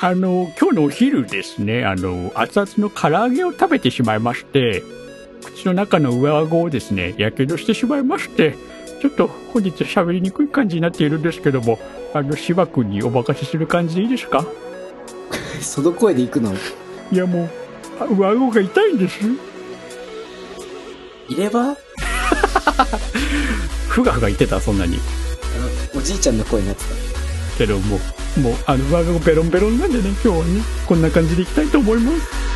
あの、今日のお昼ですね、あの、熱々の唐揚げを食べてしまいまして、口の中の上顎をですね、やけどしてしまいまして、ちょっと本日喋りにくい感じになっているんですけども、あの、芝君にお任せする感じでいいですか？その声で行くの？いやもう、あ上顎が痛いんです。入れ歯あの、ふがふが言ってた、そんなに。おじいちゃんの声になってた。もうあの我が子ベロンベロンなんでね今日はねこんな感じでいきたいと思います。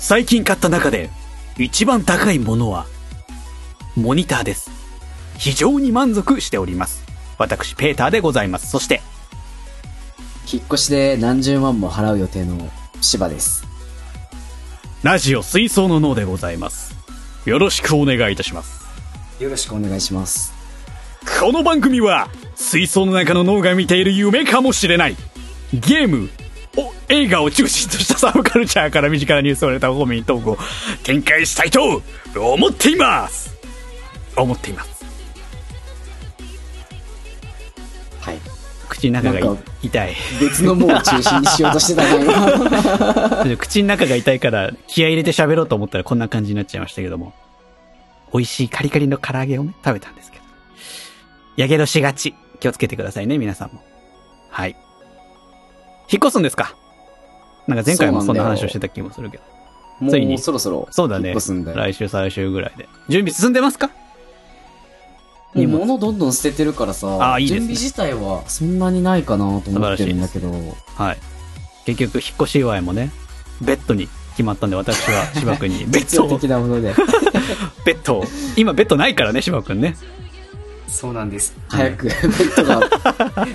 最近買った中で一番高いものはモニターです。非常に満足しております。私、ペーターでございます。そして、引っ越しで何十万も払う予定の芝です。ラジオ水槽の脳でございます。よろしくお願いいたします。よろしくお願いします。この番組は水槽の中の脳が見ている夢かもしれないゲームお映画を中心としたサブカルチャーから身近なニュースを入れた方面トークを展開したいと思っています思っていますはい。口の中が痛い。別のものを中心にしようとしてたね、今。口の中が痛いから気合い入れて喋ろうと思ったらこんな感じになっちゃいましたけども。美味しいカリカリの唐揚げをね、食べたんですけど。やけどしがち。気をつけてくださいね、皆さんも。はい。引っ越すんですか？なんか前回もそんな話をしてた気もするけど。もついにうそろそろ。そうだね。来週、再来週ぐらいで。準備進んでますか？物どんどん捨ててるからさ、あーいいね準備自体はそんなにないかなと思ってるんだけど、はい。結局、引っ越し祝いもね、ベッドに決まったんで、私は芝君にベッドを、的なもので。ベッドを、今ベッドないからね、芝君ね。そうなんです。早く、ベッドが、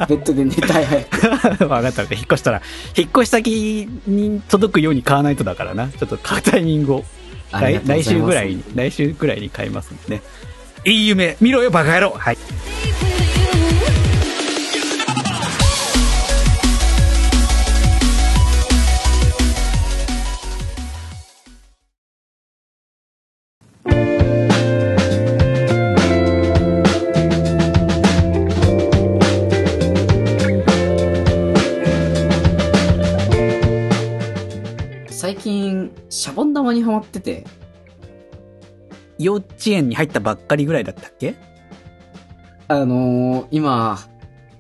ベッドで寝たい早く。わかった。引っ越したら、引っ越し先に届くように買わないとだからな。ちょっと買うタイミングを、来来週ぐらいに、来週ぐらいに買いますんでね。いい夢、見ろよ、バカ野郎はい。シャボン玉にハマってて、幼稚園に入ったばっかりぐらいだったっけ？あのー、今、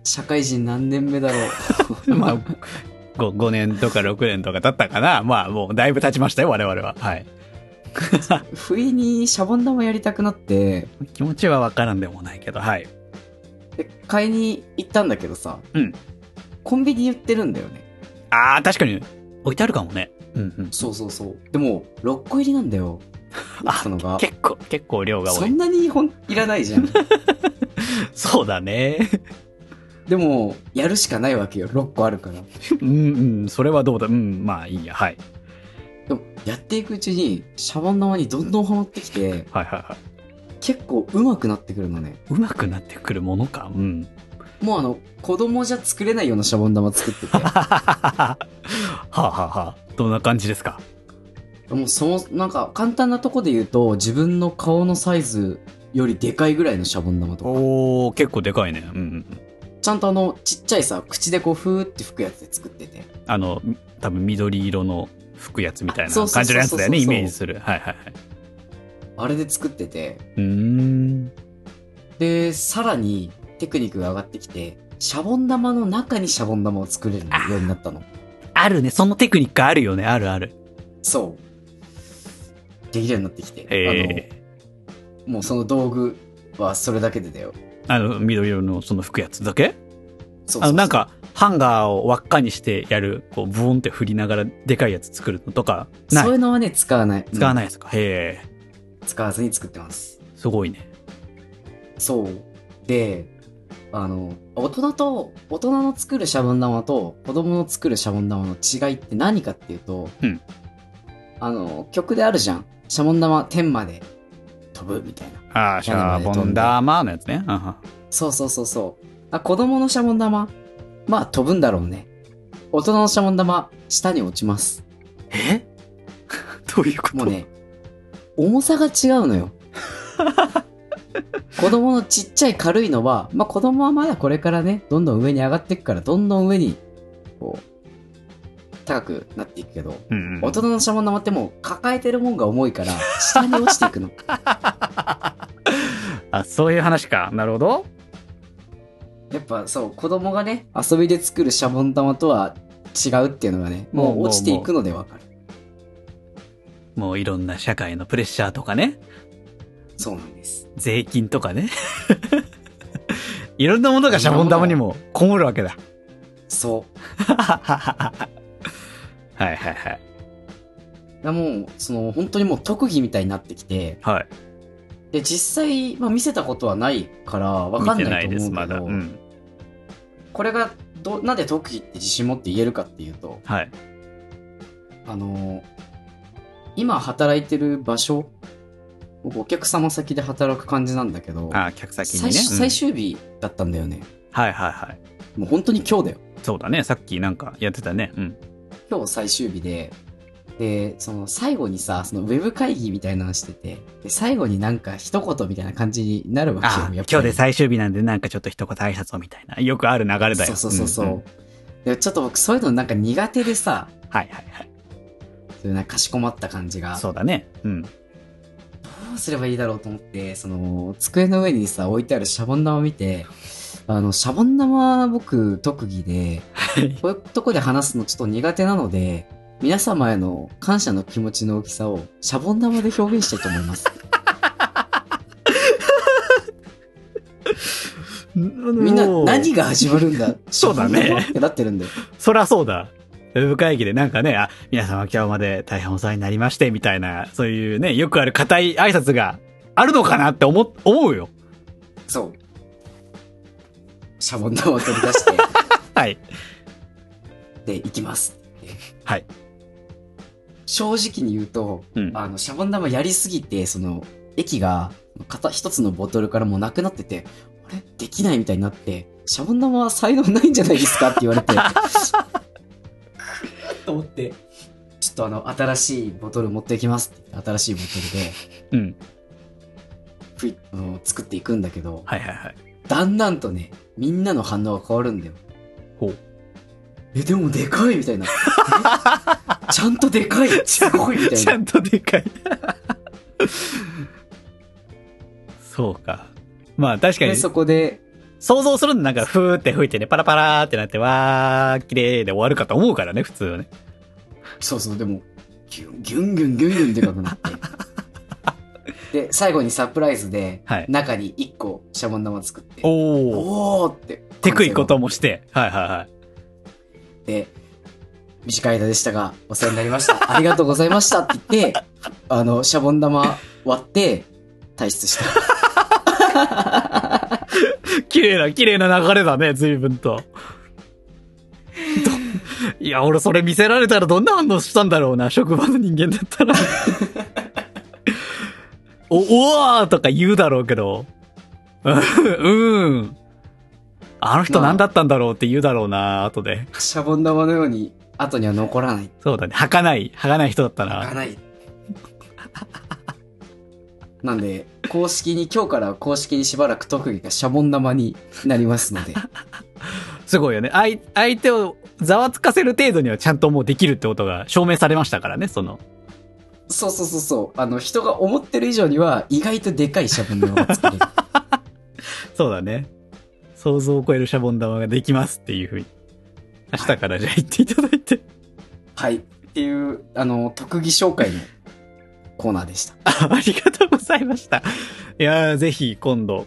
社会人何年目だろう。まあ、5, 5年とか6年とか経ったかな。まあ、もうだいぶ経ちましたよ、我々は。はい。不意にシャボン玉やりたくなって、気持ちはわからんでもないけど、はい。で買いに行ったんだけどさ、うんコンビニ売ってるんだよね。ああ、確かに、置いてあるかもね。うんうん。そうそうそう。でも、6個入りなんだよ。あそのが。結構、結構量が多いそん。なにほんいらないじゃん。そうだね。でも、やるしかないわけよ。6個あるから。うんうん、それはどうだ。うん、まあいいや。はい。でも、やっていくうちに、シャボン玉にどんどんハマってきて、はいはいは結構上手くなってくるのね。い。うまくなってくるものか。うん。もうあの、子供じゃ作れないようなシャボン玉作ってて。はあ、はあはあ、どんな感じですか？もうその、なんか、簡単なとこで言うと、自分の顔のサイズよりでかいぐらいのシャボン玉とか。おー、結構でかいね。うんうん。ちゃんとあの、ちっちゃいさ、口でこう、ふーって吹くやつで作ってて。あの、多分緑色の吹くやつみたいな感じのやつだよね、イメージする。はいはいはい。あれで作ってて。うーん。で、さらに、テクニックが上がってきて、シャボン玉の中にシャボン玉を作れるようになったの。あるね、そのテクニックあるよね、あるある。そう。できるようになってきて。えあの、もうその道具はそれだけでだよ。ー、あの、緑色のその吹くやつだけ？そうあの、なん、か、ハンガーを輪っかにしてやる、こう、ブーンって振りながらでかいやつ作るのとか、そういうのはね、使わない。使わい、ないですか、へえ、使わずに作ってます。すごいね。そう。で、あの、大人と、大人の作るシャボン玉と子供の作るシャボン玉の違いって何かっていうと、うんあの、曲であるじゃん。シャボン玉天まで飛ぶみたいな。ああ、シャボン玉のやつね。そうそうそうそう。あ、子供のシャボン玉まあ飛ぶんだろうね。大人のシャボン玉、下に落ちます。え？どういうこと？もうね、重さが違うのよ。子供のちっちゃい軽いのは、まあ子供はまだこれからね、どんどん上に上がっていくから、どんどん上に、こう、高くなっていくけど、うんうん大人のシャボン玉ってもう抱えてるもんが重いから、下に落ちていくの。あ、そういう話か。なるほど。やっぱそう、子供がね、遊びで作るシャボン玉とは違うっていうのがね、もう落ちていくのでわかる。もういろんな社会のプレッシャーとかね。そうなん。税金とかね。いろんなものがシャボン玉にもこもるわけだ。そう。はいはいはい。いやもう、その、本当にもう特技みたいになってきて、はい。で、実際、まあ見せたことはないから、わかんないと思うけど、まだ。うん。これがど、なんで特技って自信持って言えるかっていうと、はい。あの、今働いてる場所、僕お客様先で働く感じなんだけど、あ、客先に最ね。うん終最終日だったんだよね。はいはいはい。もう本当に今日だよ。そうだね。さっきなんかやってたね。うん。今日最終日で、で、その最後にさ、そのウェブ会議みたいなのしてて、で、最後になんか一言みたいな感じになるわけよ。あ、やっぱり今日で最終日なんでなんかちょっと一言挨拶をみたいな。よくある流れだよ。そうそうそうそう。んんで、ちょっと僕そういうのなんか苦手でさ、はいはいはい。そういうなんかかしこまった感じが、そうだね。うん。どうすればいいだろうと思って、その、机の上にさ、置いてあるシャボン玉を見て、あの、シャボン玉僕特技で、こういうとこで話すのちょっと苦手なので、皆様への感謝の気持ちの大きさをシャボン玉で表現したいと思います。みんな何が始まるんだそうだねってなってるんだよ。そりゃそうだ。ウェブ会議でなんかね、あ、皆様今日まで大変お世話になりまして、みたいな、そういうね、よくある固い挨拶があるのかなって思、思うよ。そう。シャボン玉を取り出して、はい。で、行きます。はい。正直に言うと、うん。あの、シャボン玉やりすぎて、その、液が、片一つのボトルからもうなくなってて、あれ？できないみたいになって、シャボン玉は才能ないんじゃないですかって言われて、と思って、ちょっとあの、新しいボトル持ってきますって新しいボトルで、うん。作っていくんだけど、はいはいはい。だんだんとね、みんなの反応が変わるんだよ。ほう。え、でもでかいみたいな。え ちゃんとでかい すごいみたいな。ちゃんとでかい。そうか。まあ確かにで、、そこで、想像するのなんか、ふーって吹いてね、パラパラーってなって、わー、綺麗で終わるかと思うからね、普通はね。そうそう、でも、ギュンギュンギュンギュンギュンでかくなって。で、最後にサプライズで、はい中に1個シャボン玉作って、おー。おーって。テクいこともして。はいはいはい。で、短い間でしたが、お世話になりました。ありがとうございましたって言って、あの、シャボン玉割って、退出した。綺麗な、綺麗な流れだね、随分と。どいや、俺それ見せられたらどんな反応したんだろうな、職場の人間だったら。お、おわーとか言うだろうけど。うん。あの人何だったんだろうって言うだろうな、後で。シャボン玉のように、後には残らない。そうだね。儚ない、儚い人だったな。開かない。なんで、公式に、今日から公式にしばらく特技がシャボン玉になりますので。すごいよね。相、相手をざわつかせる程度にはちゃんともうできるってことが証明されましたからね、その。そうそうそうそう。あの、人が思ってる以上には、意外とでかいシャボン玉が作れる。そうだね。想像を超えるシャボン玉ができますっていうふうに。明日からじゃあ言っていただいて。はい。っていう、あの、特技紹介のコーナーでした。あありがとうございました。いやーぜひ今度、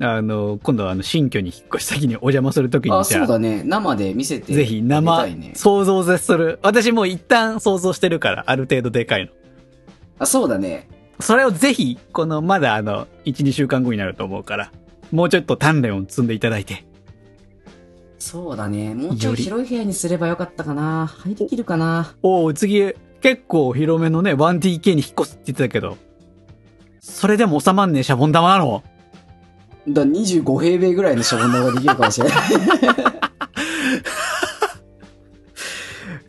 あの、今度はあの、新居に引っ越し先にお邪魔するときにあ、じゃあ、そうだね。生で見せて。ぜひ生あげたいね、想像を絶する。私もう一旦想像してるから、ある程度でかいの。あ、そうだね。それをぜひ、この、まだあの、1、2週間後になると思うから、もうちょっと鍛錬を積んでいただいて。そうだね。もうちょい広い部屋にすればよかったかな。入りきるかな。おお次、結構広めのね、1DK に引っ越すって言ってたけど、それでも収まんねえシャボン玉なの？だから25平米ぐらいのシャボン玉ができるかもしれない。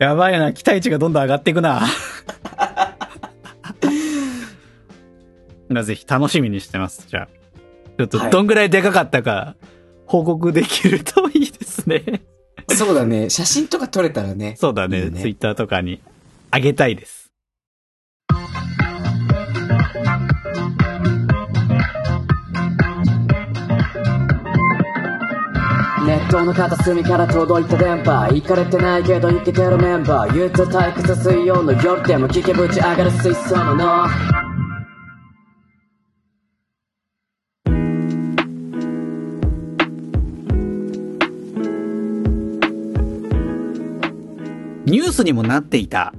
やばいな、期待値がどんどん上がっていくな。なぜひ楽しみにしてます。じゃあ。ちょっとはいどんぐらいでかかったか、報告できるといいですね。そうだね。写真とか撮れたらね。そうだね。ねツイッターとかにあげたいです。ネットの片隅から届いた電波行かれてないけど生きてるメンバー言うと退屈水曜の夜でも聞けぶち上がる水槽ののニュースにもなっていた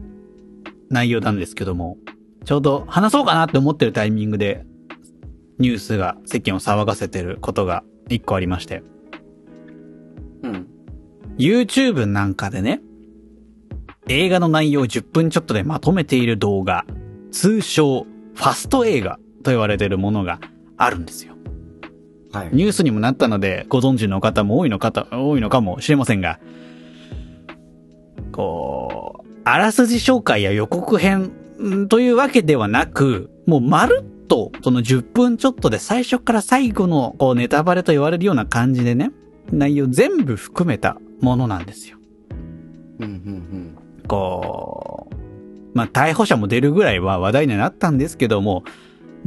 内容なんですけども、ちょうど話そうかなって思ってるタイミングで、ニュースが世間を騒がせてることが一個ありまして、うん。YouTube なんかでね、映画の内容を10分ちょっとでまとめている動画、通称、ファスト映画と言われているものがあるんですよ。はい。ニュースにもなったので、ご存知の方も多いの方、多いのかもしれませんが、こう、あらすじ紹介や予告編んというわけではなく、もうまるっと、その10分ちょっとで最初から最後のこうネタバレと言われるような感じでね、内容全部含めたものなんですよ。うん、うん、こう、まあ、逮捕者も出るぐらいは話題にはなったんですけども、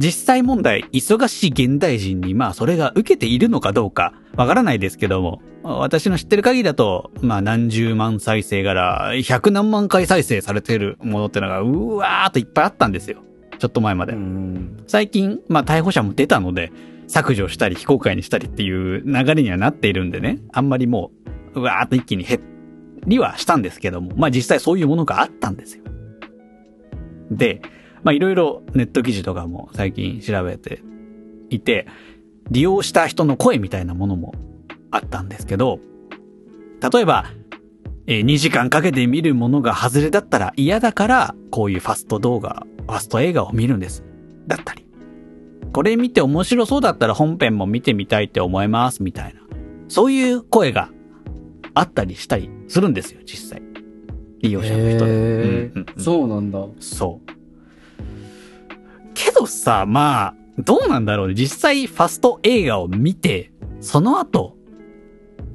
実際問題、忙しい現代人に、まあ、それが受けているのかどうか、わからないですけども、私の知ってる限りだと、まあ、何十万再生から、百何万回再生されているものってのが、うわーっといっぱいあったんですよ。ちょっと前まで。最近、まあ、逮捕者も出たので、削除したり非公開にしたりっていう流れにはなっているんでね、あんまりもう、うわーっと一気に減りはしたんですけども、まあ実際そういうものがあったんですよ。で、まあいろいろネット記事とかも最近調べていて、利用した人の声みたいなものもあったんですけど、例えば、えー2時間かけて見るものが外れだったら嫌だから、こういうファスト動画、ファスト映画を見るんです。だったり。これ見て面白そうだったら本編も見てみたいって思います、みたいな。そういう声があったりしたりするんですよ、実際。利用者の人で。へうんえうんうんそうなんだ。そう。けどさ、まあ、どうなんだろうね。実際ファスト映画を見て、その後、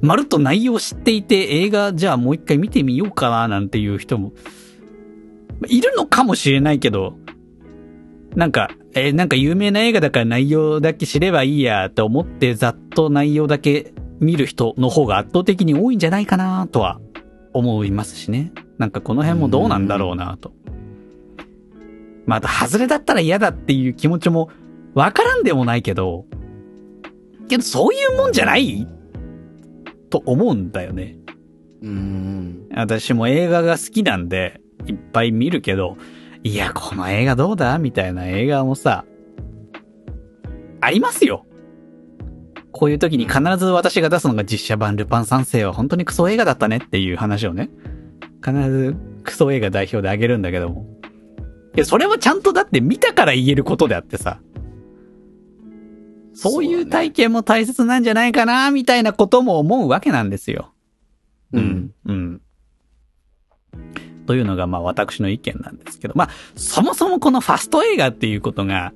まるっと内容を知っていて映画じゃあもう一回見てみようかななんていう人も、いるのかもしれないけど、なんか、えーなんか有名な映画だから内容だけ知ればいいやって思ってざっと内容だけ見る人の方が圧倒的に多いんじゃないかなとは思いますしね。なんかこの辺もどうなんだろうなと。また、外れだったら嫌だっていう気持ちもわからんでもないけど、けどそういうもんじゃない？と思うんだよね。うん。私も映画が好きなんで、いっぱい見るけど、いや、この映画どうだ？みたいな映画もさ、ありますよ。こういう時に必ず私が出すのが実写版ルパン三世は本当にクソ映画だったねっていう話をね、必ずクソ映画代表であげるんだけども。いや、それはちゃんとだって見たから言えることであってさ、そういう体験も大切なんじゃないかな、みたいなことも思うわけなんですよ。う。うんん。うん。というのが、まあ私の意見なんですけど、まあ、そもそもこのファスト映画っていうことが、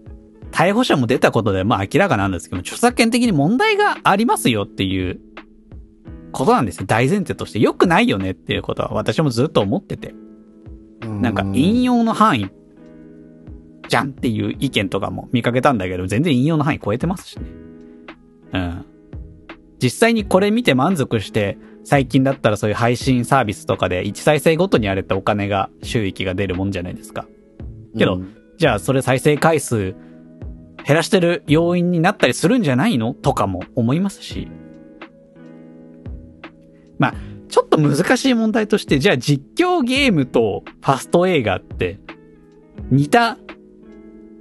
逮捕者も出たことで、まあ明らかなんですけど、著作権的に問題がありますよっていうことなんですよ。大前提として。良くないよねっていうことは私もずっと思ってて。なんか引用の範囲じゃんっていう意見とかも見かけたんだけど、全然引用の範囲超えてますしね。うん。実際にこれ見て満足して、最近だったらそういう配信サービスとかで1再生ごとにあれってお金が、収益が出るもんじゃないですか。けどうんじゃあそれ再生回数減らしてる要因になったりするんじゃないの？とかも思いますし。まあ、ちょっと難しい問題として、じゃあ実況ゲームとファスト映画って似た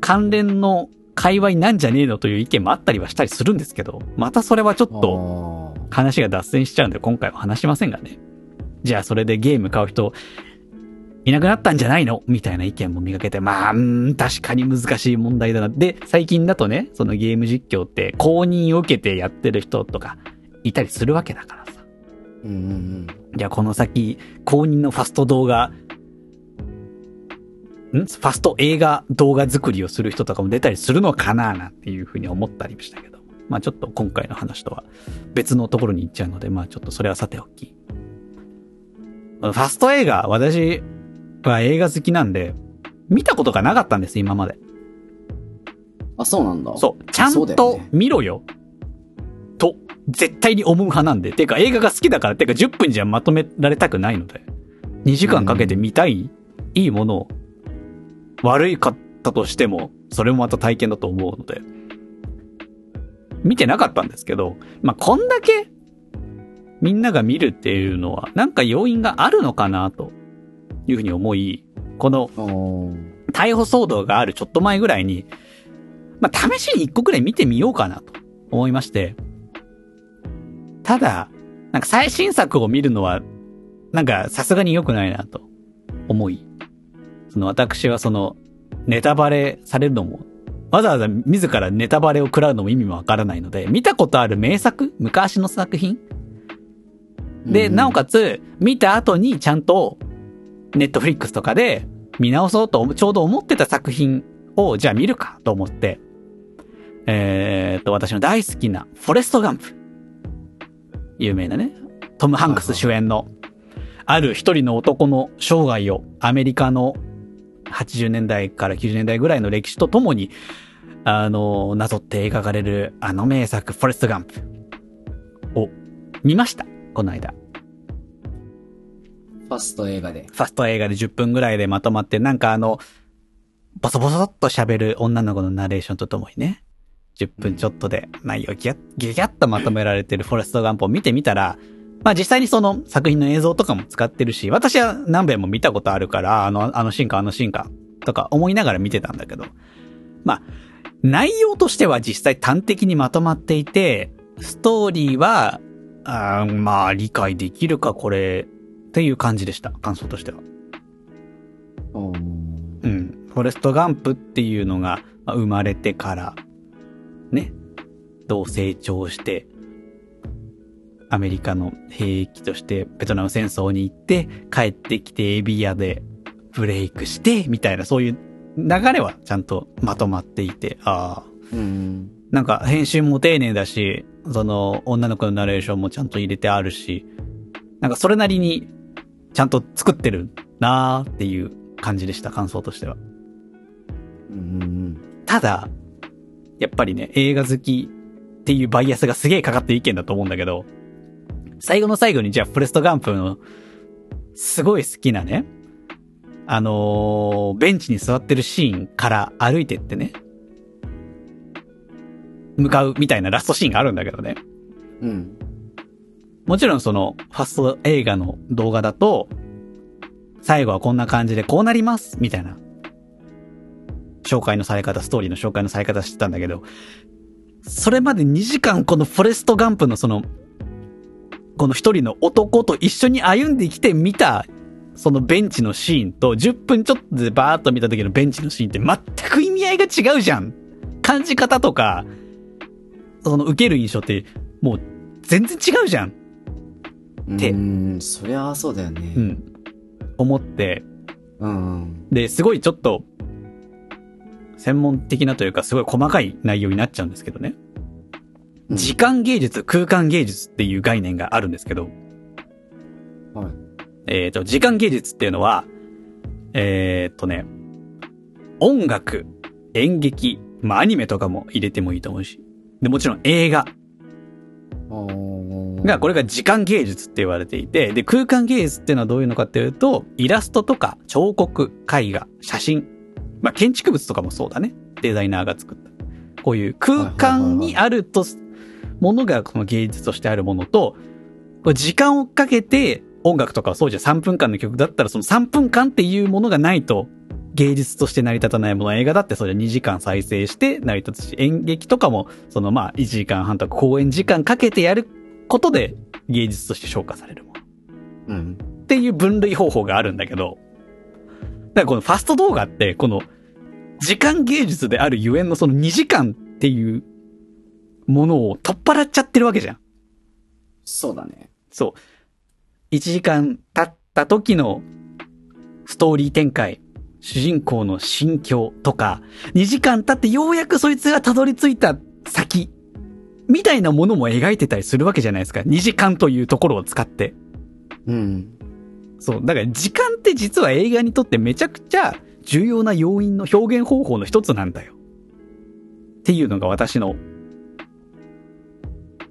関連の界隈なんじゃねえのという意見もあったりはしたりするんですけど、またそれはちょっとと、話が脱線しちゃうんで今回は話しませんがね。じゃあそれでゲーム買う人いなくなったんじゃないのみたいな意見も見かけて、まあ、うーん、確かに難しい問題だな。で、最近だとね、そのゲーム実況って公認を受けてやってる人とかいたりするわけだからさ。うんうんじゃあこの先、公認のファスト動画、ん？ファスト映画動画作りをする人とかも出たりするのかななんていうふうに思ったりもしたけど。まあちょっと今回の話とは別のところに行っちゃうので、まあちょっとそれはさておき。ファスト映画、私は映画好きなんで、見たことがなかったんです、今まで。あ、そうなんだ。そう。ちゃんとね見ろよ。と、絶対に思う派なんで。てか映画が好きだから、てか10分じゃまとめられたくないので。2時間かけて見たい、いいものを、悪いかったとしても、それもまた体験だと思うので。見てなかったんですけど、まあ、こんだけ、みんなが見るっていうのは、なんか要因があるのかな、というふうに思い、この逮捕騒動があるちょっと前ぐらいに、まあ、試しに一個くらい見てみようかなと思いまして。ただ、なんか最新作を見るのは、なんかさすがに良くないなと思い、その私はその、ネタバレされるのも、わざわざ自らネタバレを食らうのも意味もわからないので、見たことある名作？昔の作品？で、うん。なおかつ、見た後にちゃんと、ネットフリックスとかで見直そうとちょうど思ってた作品を、じゃあ見るかと思って、えーっと、私の大好きな、フォレストガンプ。有名なね、トム・ハンクス主演の、ある一人の男の生涯を、アメリカの80年代から90年代ぐらいの歴史とともに、あの、なぞって描かれる、あの名作、フォレストガンプを見ました。この間。ファスト映画で。ファスト映画で10分ぐらいでまとまって、なんかあの、ボソボソっと喋る女の子のナレーションとともにね、10分ちょっとで内容ギャッ、ギャッとまとめられてるフォレストガンプを見てみたら、まあ実際にその作品の映像とかも使ってるし、私は何遍も見たことあるから、あの、あのシーンかあのシーンか、とか思いながら見てたんだけど、まあ、内容としては実際端的にまとまっていて、ストーリーは、あーまあ理解できるかこれ、っていう感じでした。感想としては。うん。フォレストガンプっていうのがまあ生まれてから、ね、どう成長して、アメリカの兵役としてベトナム戦争に行って、帰ってきてエビアでブレイクして、みたいなそういう流れはちゃんとまとまっていて、ああ、うん。なんか編集も丁寧だし、その女の子のナレーションもちゃんと入れてあるし、なんかそれなりにちゃんと作ってるなーっていう感じでした、感想としては。うん。ただ、やっぱりね、映画好きっていうバイアスがすげえかかってる意見だと思うんだけど、最後の最後にじゃあフォレストガンプのすごい好きなね、あのーベンチに座ってるシーンから歩いてってね、向かうみたいなラストシーンがあるんだけどね。うん。もちろんその、ファスト映画の動画だと、最後はこんな感じでこうなりますみたいな、紹介のされ方、ストーリーの紹介のされ方してたんだけど、それまで2時間このフォレストガンプのその、この一人の男と一緒に歩んできて見た、そのベンチのシーンと10分ちょっとでバーッと見た時のベンチのシーンって全く意味合いが違うじゃん。感じ方とか、その受ける印象って、もう全然違うじゃん。てうん。そりゃそうだよね。うん。思って、うん。で、すごいちょっと、専門的なというか、すごい細かい内容になっちゃうんですけどね。うん時間芸術、空間芸術っていう概念があるんですけど、はい。えっ、と、時間芸術っていうのは、えっ、とね、音楽、演劇、まあアニメとかも入れてもいいと思うし、で、もちろん映画が、これが時間芸術って言われていて、で、空間芸術っていうのはどういうのかっていうと、イラストとか彫刻、絵画、写真、まあ、建築物とかもそうだね。デザイナーが作った。こういう空間にあると、ものがこの芸術としてあるものと、これ時間をかけて音楽とかはそうじゃん3分間の曲だったらその3分間っていうものがないと芸術として成り立たないもの、映画だってそれ2時間再生して成り立つし、演劇とかもそのまあ1時間半とか公演時間かけてやることで芸術として昇華されるもの。うん。っていう分類方法があるんだけど、からこのファスト動画って、この、時間芸術であるゆえんのその2時間っていうものを取っ払っちゃってるわけじゃん。そうだね。そう。1時間経った時のストーリー展開、主人公の心境とか、2時間経ってようやくそいつがたどり着いた先、みたいなものも描いてたりするわけじゃないですか。2時間というところを使って。うん。そう。だから時間って実は映画にとってめちゃくちゃ重要な要因の表現方法の一つなんだよ。っていうのが私の、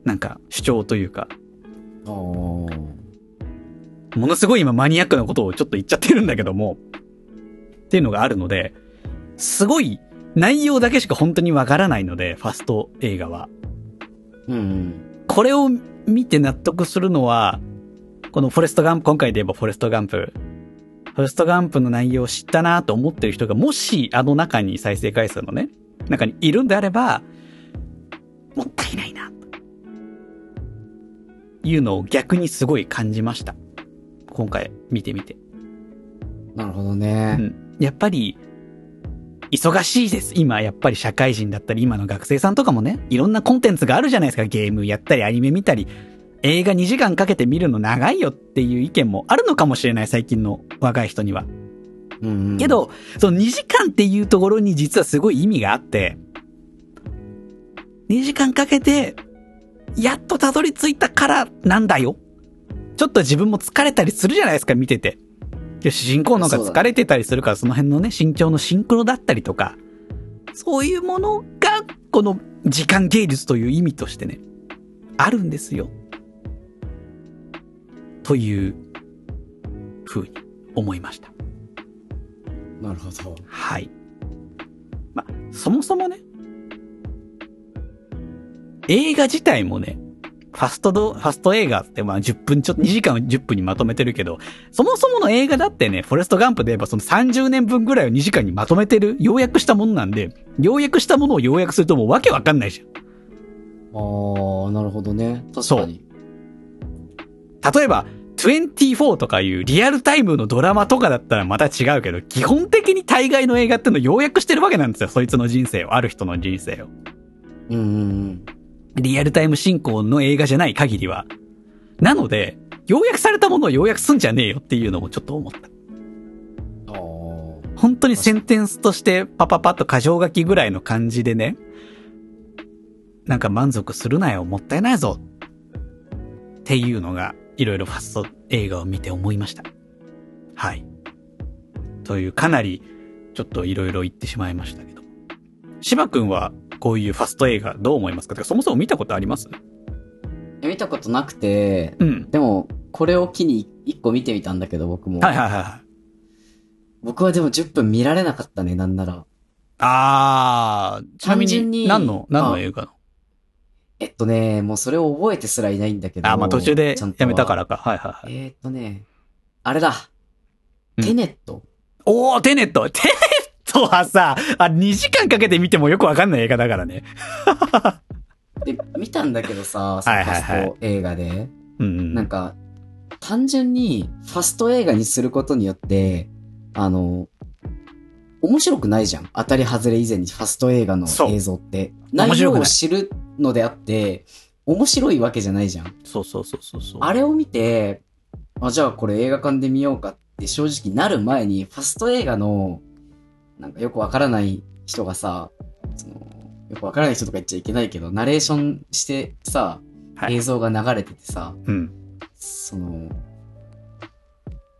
なんか主張というか、ものすごい今マニアックなことをちょっと言っちゃってるんだけども、っていうのがあるので、すごい内容だけしか本当にわからないので、ファスト映画は。うんうん。これを見て納得するのは、このフォレストガンプ、今回で言えばフォレストガンプ、フォレストガンプの内容を知ったなと思ってる人が、もしあの中に再生回数のね、中にいるんであれば、もったいないいうのを逆にすごい感じました。今回見てみて。なるほどね。うん。やっぱり、忙しいです。今、やっぱり社会人だったり、今の学生さんとかもね、いろんなコンテンツがあるじゃないですか。ゲームやったり、アニメ見たり、映画2時間かけて見るの長いよっていう意見もあるのかもしれない、最近の若い人には。うんうん。け、ど、その2時間っていうところに実はすごい意味があって、2時間かけて、やっとたどり着いたからなんだよ。ちょっと自分も疲れたりするじゃないですか、見てて。で主人公の方が疲れてたりするから、その辺のね、心境のシンクロだったりとか、そういうものが、この時間芸術という意味としてね、あるんですよ。という、風に思いました。なるほど。はい。まあ、そもそもね、映画自体もね、ファストド、ファスト映画ってまあ10分ちょっと、2時間を10分にまとめてるけど、そもそもの映画だってね、フォレストガンプで言えばその30年分ぐらいを2時間にまとめてる、要約したものなんで、要約したものを要約するともうわけわかんないじゃん。ああ、なるほどね。確かに。例えば、24とかいうリアルタイムのドラマとかだったらまた違うけど、基本的に大概の映画ってのを要約してるわけなんですよ。そいつの人生を、ある人の人生を。うんうんリアルタイム進行の映画じゃない限りは。なので、要約されたものを要約すんじゃねえよっていうのもちょっと思った。本当にセンテンスとしてパパパッと箇条書きぐらいの感じでね、なんか満足するなよ、もったいないぞ。っていうのが、いろいろファスト映画を見て思いました。はい。という、かなり、ちょっといろいろ言ってしまいましたけど。芝くんは、こういうファスト映画どう思いますか？てかそもそも見たことあります？見たことなくて、うん。でも、これを機に一個見てみたんだけど、僕も。はいはいはいはい。僕はでも10分見られなかったね、なんなら。あー、ちなみに、何の、何のあ映画の？えっとね、もうそれを覚えてすらいないんだけど。あー、まあ途中でやめたからか。はいはいはい。えーっとね、あれだ。うんテネット。おー、テネットテネットはさ、あ、2時間かけて見てもよくわかんない映画だからね。で、見たんだけどさ、そのファスト映画で。うんうん。なんか、単純にファスト映画にすることによって、あの、面白くないじゃん。当たり外れ以前にファスト映画の映像って。面内容を知るのであって、面白いわけじゃないじゃん。そうそうそうそうそう。あれを見て、あ、じゃあこれ映画館で見ようかって正直なる前に、ファスト映画の、なんかよくわからない人がさ、その、よくわからない人とか言っちゃいけないけど、ナレーションしてさ、はい映像が流れててさ、うん。その、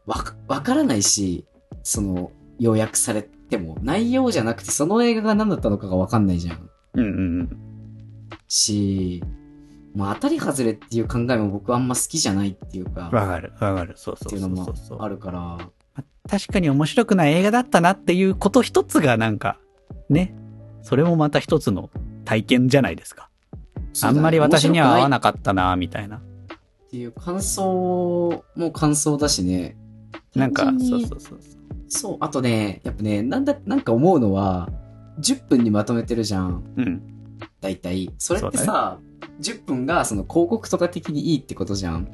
わか、わからないし、その、要約されても、内容じゃなくてその映画が何だったのかがわかんないじゃん。うんうんうん。し、まあ当たり外れっていう考えも僕はあんま好きじゃないっていうか、わかる、わかる。そうってそうそういうのもそうそう。あるから、確かに面白くない映画だったなっていうこと一つがなんか、ね。それもまた一つの体験じゃないですか。あんまり私には合わいなかったな、みたいな。っていう感想も感想だしね。なんか、そうそうそうそう。そう、あとね、やっぱね、なんだ、なんか思うのは、10分にまとめてるじゃん。うん。大体。それってさ、10分がその広告とか的にいいってことじゃん。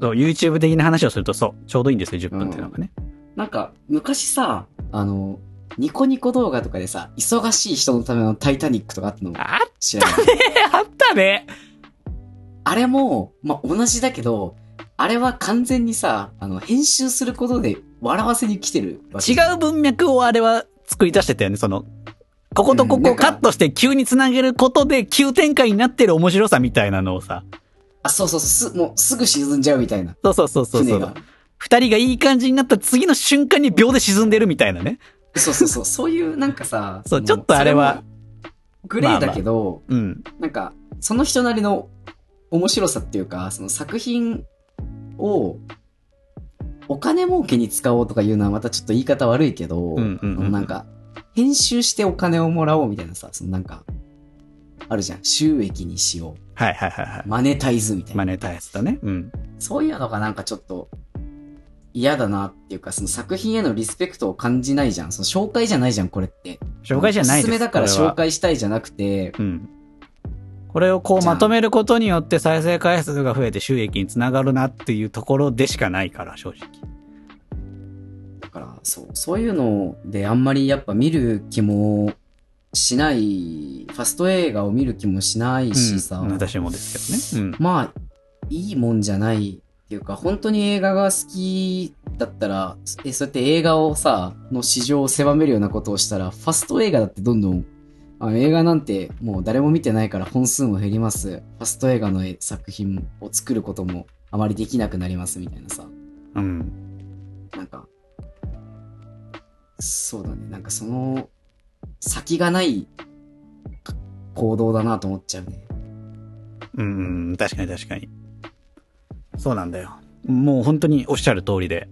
そう、YouTube 的な話をするとそう、ちょうどいいんですよ、10分っていうのがね。なんか、昔さ、あの、ニコニコ動画とかでさ、忙しい人のためのタイタニックとかあったの？あ知らない？あったね。あれも、まあ、同じだけど、あれは完全にさ、あの、編集することで笑わせに来てる。違う文脈をあれは作り出してたよね、その。こことここをカットして急に繋げることで急展開になってる面白さみたいなのをさ。あ、そうそうそう、す、もうすぐ沈んじゃうみたいな。そうそうそうそうそう。二人がいい感じになった次の瞬間に秒で沈んでるみたいなね。そうそうそう、そういうなんかさ、の そうちょっとあれは、グレーだけど、うん。なんか、その人なりの面白さっていうか、その作品を、お金儲けに使おうとかいうのはまたちょっと言い方悪いけど、うんうんうんなんか、編集してお金をもらおうみたいなさ、そのなんか、あるじゃん。収益にしよう。はいはいはいはい。マネタイズみたいな。マネタイズだね。うん。そういうのがなんかちょっと嫌だなっていうか、その作品へのリスペクトを感じないじゃん。その紹介じゃないじゃん、これって。紹介じゃないです。おすすめだから紹介したいじゃなくて、うん。これをこうまとめることによって再生回数が増えて収益につながるなっていうところでしかないから、正直。だから、そう、そういうのであんまりやっぱ見る気もしない、ファスト映画を見る気もしないしさ、うん、私もですけどね。まあ、いいもんじゃないっていうか、本当に映画が好きだったら、え、そうやって映画をさ、の市場を狭めるようなことをしたら、ファスト映画だってどんどん、あの映画なんてもう誰も見てないから本数も減ります。ファスト映画の作品を作ることもあまりできなくなりますみたいなさ。うん。うん。なんか、そうだね。なんかその、先がない行動だなと思っちゃうね。うん、うん確かに確かに。そうなんだよ。もう本当におっしゃる通りで。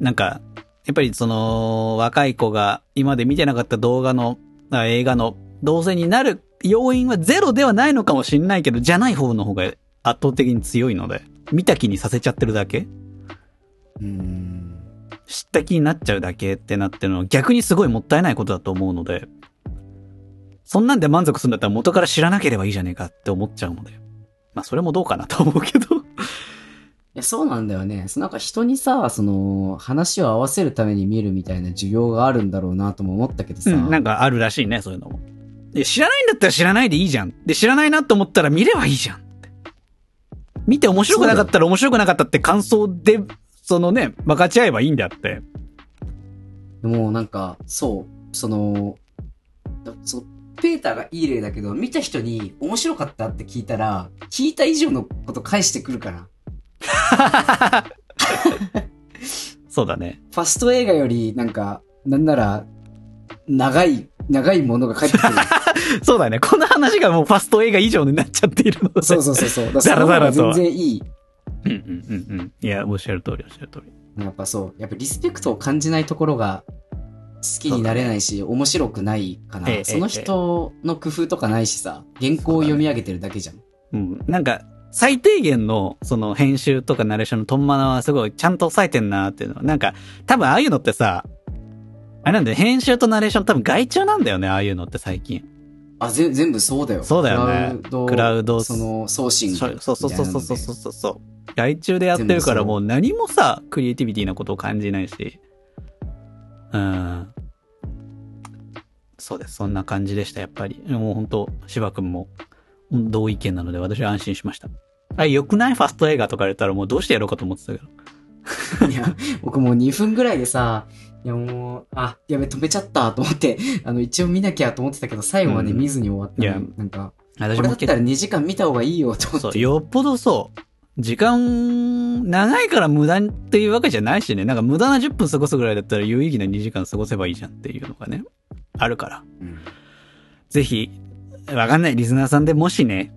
なんか、やっぱりその、若い子が今まで見てなかった動画の、映画の動線になる要因はゼロではないのかもしれないけど、じゃない方の方が圧倒的に強いので、見た気にさせちゃってるだけうん。知った気になっちゃうだけってなってるのは逆にすごいもったいないことだと思うので、そんなんで満足するんだったら元から知らなければいいじゃねえかって思っちゃうので。まあそれもどうかなと思うけど。いや、そうなんだよね。そのなんか人にさ、その、話を合わせるために見るみたいな需要があるんだろうなとも思ったけどさ。うん、なんかあるらしいね、そういうのも。で知らないんだったら知らないでいいじゃん。で、知らないなと思ったら見ればいいじゃん。見て面白くなかったら面白くなかったって感想で、そのね、分かち合えばいいんだって。でもなんか、そう、その、だそペーターがいい例だけど、見た人に面白かったって聞いたら、聞いた以上のこと返してくるから。そうだね。ファスト映画より、なんか、なんなら、長い、長いものが返ってくる。そうだね。この話がもうファスト映画以上になっちゃっているので。そうそうそうそう。だからその方が全然いい。うんうんうんうん。いや、おっしゃる通り、おっしゃる通り。やっぱそう。やっぱリスペクトを感じないところが好きになれないし、面白くないかな、ええ、その人の工夫とかないしさ、え、原稿を読み上げてるだけじゃん。う,ね、うん。なんか、最低限の、その編集とかナレーションのトンマナはすごいちゃんと押さえてんなっていうのは、なんか、多分ああいうのってさ、あれなんで、編集とナレーション多分外注なんだよね、ああいうのって最近。あ、ぜ、全部そうだよ。そうだよね。クラウド。その、送信。そうそうそうそうそうそうそう。外注でやってるからもう何もさ、クリエイティビティなことを感じないし。うん。そうです。そんな感じでした、やっぱり。もう本当芝君も同意見なので私は安心しました。あ、良くない？ファスト映画とか言われたらもうどうしてやろうかと思ってたけど。いや、僕もう2分ぐらいでさ、いやもう、あ、やべ、止めちゃったと思って、あの、一応見なきゃと思ってたけど、最後まで見ずに終わったの、いやなんか、これだったら2時間見た方がいいよと思そう、って。よっぽどそう。時間、長いから無駄っていうわけじゃないしね。なんか無駄な10分過ごすぐらいだったら有意義な2時間過ごせばいいじゃんっていうのがね、あるから。うんぜひ、わかんないリスナーさんでもしね、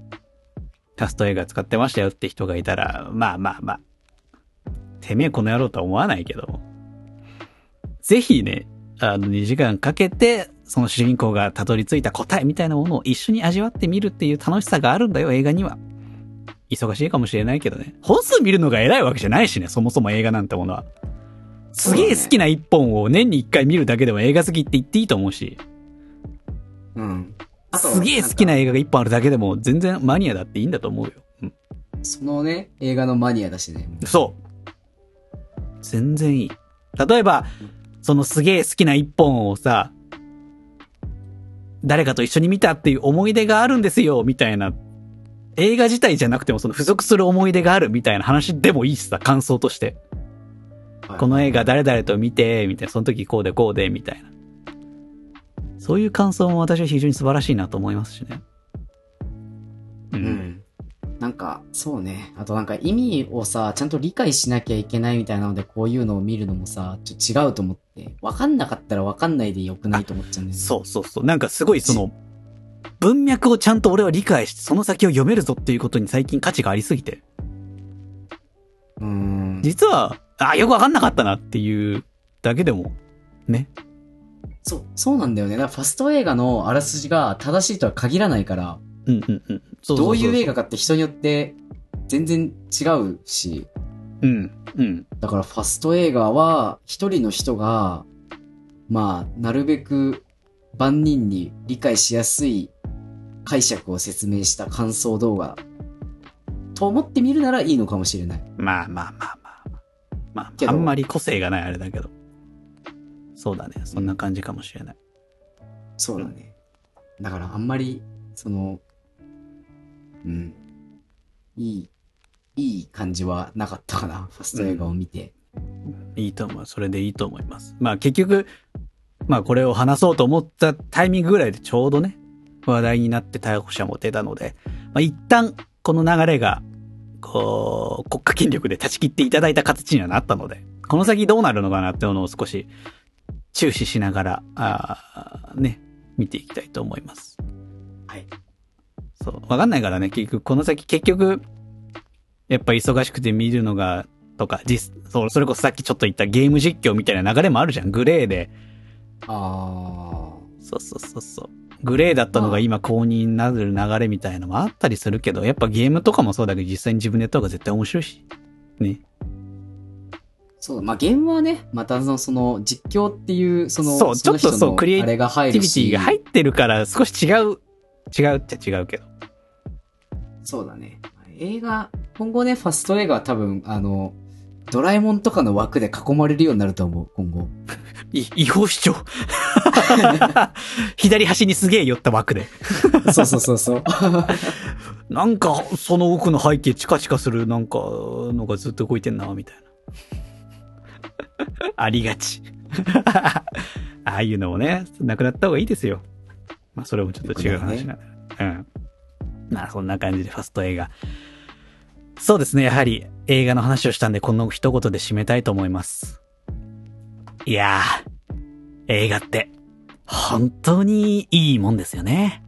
キャスト映画使ってましたよって人がいたら、まあまあまあ、てめえこの野郎とは思わないけど、ぜひね、あの2時間かけて、その主人公がたどり着いた答えみたいなものを一緒に味わってみるっていう楽しさがあるんだよ、映画には。忙しいかもしれないけどね。本数見るのが偉いわけじゃないしね、そもそも映画なんてものは。すげえ好きな一本を年に一回見るだけでも映画好きって言っていいと思うし。うん。すげえ好きな映画が一本あるだけでも全然マニアだっていいんだと思うよ。うん、そのね、映画のマニアだしね。そう。全然いい。例えば、そのすげえ好きな一本をさ、誰かと一緒に見たっていう思い出があるんですよ、みたいな。映画自体じゃなくてもその付属する思い出があるみたいな話でもいいしさ、感想として。この映画誰々と見て、みたいな、その時こうでこうで、みたいな。そういう感想も私は非常に素晴らしいなと思いますしね。う。うんん。なんか、そうね。あとなんか意味をさ、ちゃんと理解しなきゃいけないみたいなので、こういうのを見るのもさ、ちょっと違うと思って。わかんなかったらわかんないでよくないと思っちゃうんだよね。そうそうそう。なんかすごいその、文脈をちゃんと俺は理解して、その先を読めるぞっていうことに最近価値がありすぎて。う。うん。実は、あ、よくわかんなかったなっていうだけでも、ね。そう、そうなんだよね。だからファスト映画のあらすじが正しいとは限らないから、うんうんうん。そうそうそうどういう映画かって人によって全然違うし、うん。うん。だからファスト映画は一人の人が、まあ、なるべく万人に理解しやすい解釈を説明した感想動画と思ってみるならいいのかもしれない。まあまあまあまあ。まあ、けどあんまり個性がないあれだけど。そうだね。そんな感じかもしれない。そうだね。だからあんまり、その、うん、いい、いい感じはなかったかな。ファスト映画を見て。いいと思う。それでいいと思います。まあ結局、まあこれを話そうと思ったタイミングぐらいでちょうどね、話題になって逮捕者も出たので、まあ一旦この流れが、こう、国家権力で断ち切っていただいた形にはなったので、この先どうなるのかなっていうのを少し注視しながら、あーね、見ていきたいと思います。はい。そう。わかんないからね、結局、この先、結局、やっぱ忙しくて見るのが、とか、実、そう、それこそさっきちょっと言ったゲーム実況みたいな流れもあるじゃん。グレーで。あそうそうそうそう。グレーだったのが今公認になる流れみたいなのもあったりするけど、やっぱゲームとかもそうだけど、実際に自分でやった方が絶対面白いし。ね。そうだ、まあ、ゲームはね、またその、その実況っていう、その、そうちょっとそうクリエイティビテ。ィが入ってるから少し違う、違うっちゃ違うけど。そうだね。映画、今後ね、ファスト映画は多分、あの、ドラえもんとかの枠で囲まれるようになると思う、今後。い違法主張。左端にすげえ寄った枠で。そうそうそうそう。なんか、その奥の背景チカチカするなんか、のがずっと動いてんな、みたいな。ありがち。ああいうのもね、なくなった方がいいですよ。まあ、それもちょっと違う話なんだ、うん。まあ、そんな感じでファスト映画。そうですね、やはり映画の話をしたんで、この一言で締めたいと思います。いやー、映画って、本当にいいもんですよね。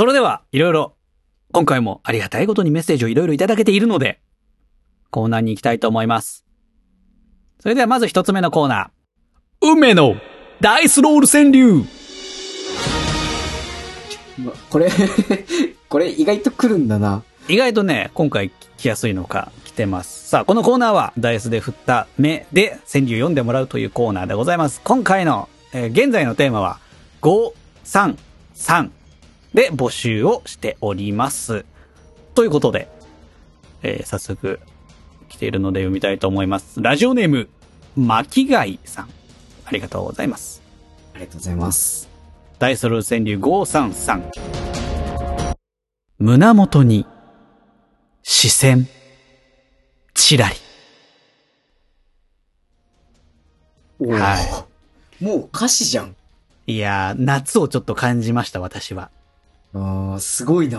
それでは、いろいろ、今回もありがたいことにメッセージをいろいろいただけているので、コーナーに行きたいと思います。それではまず一つ目のコーナー。運命のダイスロール川柳まこれ、これ意外と来るんだな。意外とね、今回来やすいのか来てます。さあ、このコーナーはダイスで振った目で川柳読んでもらうというコーナーでございます。今回の、えー現在のテーマは533で募集をしております。ということで、えー早速来ているので読みたいと思います。ラジオネーム、巻貝さん。ありがとうございます。ありがとうございます。ダイソル川柳533。胸元に、視線、ちらり。はもう歌詞じゃん。いやー、夏をちょっと感じました、私は。ああ、すごいな。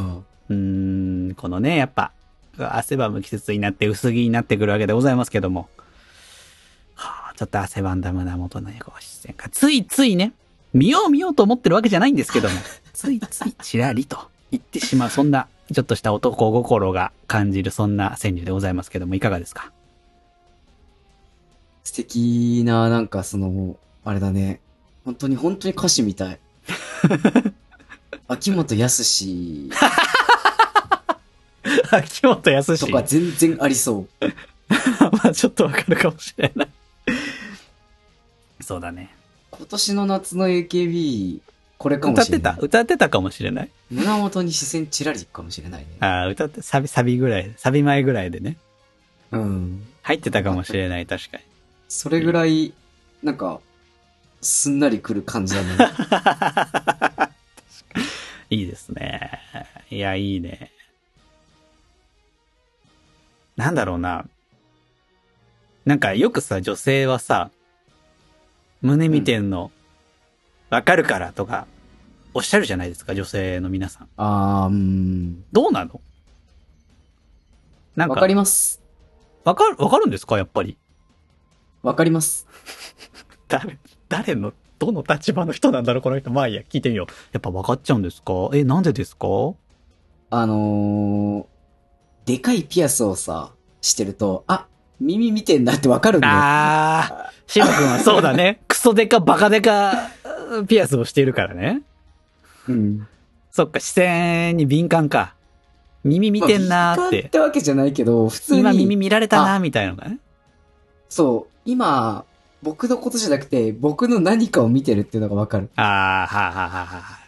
うーん、このね、やっぱ、汗ばむ季節になって薄着になってくるわけでございますけども。はあ、ちょっと汗ばんだ胸元のね、こう視線が、ついついね、見よう見ようと思ってるわけじゃないんですけども、つ いついちらりと言ってしまう、そんな、ちょっとした男心が感じる、そんな川柳でございますけども、いかがですか？素敵な、なんかその、あれだね。本当に本当に歌詞みたい。秋元康 秋元康とか全然ありそう。まあちょっとわかるかもしれない。そうだね。今年の夏の AKB、これかも歌っしてれない。た？歌ってたかもしれない？胸元に視線チラリかもしれないね。ああ、歌って、サビ、サビぐらい、サビ前ぐらいでね。うん。入ってたかもしれない、確かに。それぐらい、なんか、すんなりくる感じだね。いいですね。いや、いいね。なんだろうな。なんかよくさ、女性はさ、胸見てんの、わかるからとか、おっしゃるじゃないですか、女性の皆さん。あー、うん。どうなの？なんか、わかります。わかる、わかるんですかやっぱり？わかります。誰、誰の、どの立場の人なんだろうこの人。まあいいや、聞いてみよう。やっぱ分かっちゃうんですか？え、なんでですか？あのー、でかいピアスをさ、してると、あ、耳見てんだってわかるんだよ。あー、シマ君はそうだね。クソデカ、バカデカ、ピアスをしているからね。うん。そっか、視線に敏感か。耳見てんなーっまあっ。てわけじゃないけど、普通に。今耳見られたなーみたいなのがね。そう、今、僕のことじゃなくて、僕の何かを見てるっていうのがわかる。ああ、はあ、はあ、はあ。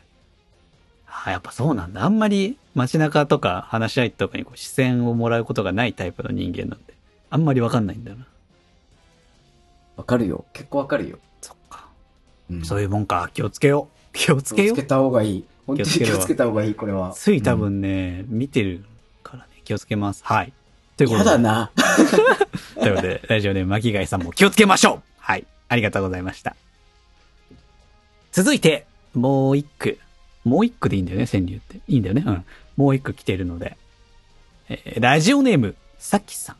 あーやっぱそうなんだ。あんまり街中とか話し合いとかにこう視線をもらうことがないタイプの人間なんで。あんまりわかんないんだよな。わかるよ。結構わかるよ。そっか。うんそういうもんか。気をつけよう。気をつけよう気をつけ。た方がいい。本当に気をつけた方がいい、これは。つい多分ね、見てるからね、気をつけます。はい。といううん。ことで。やだな。ということで、ラジオネーム巻貝さんも気をつけましょうはい。ありがとうございました。続いて、もう一句。もう一句でいいんだよね、川柳って。いいんだよね。うん。もう一句来てるので。えーラジオネーム、さきさん。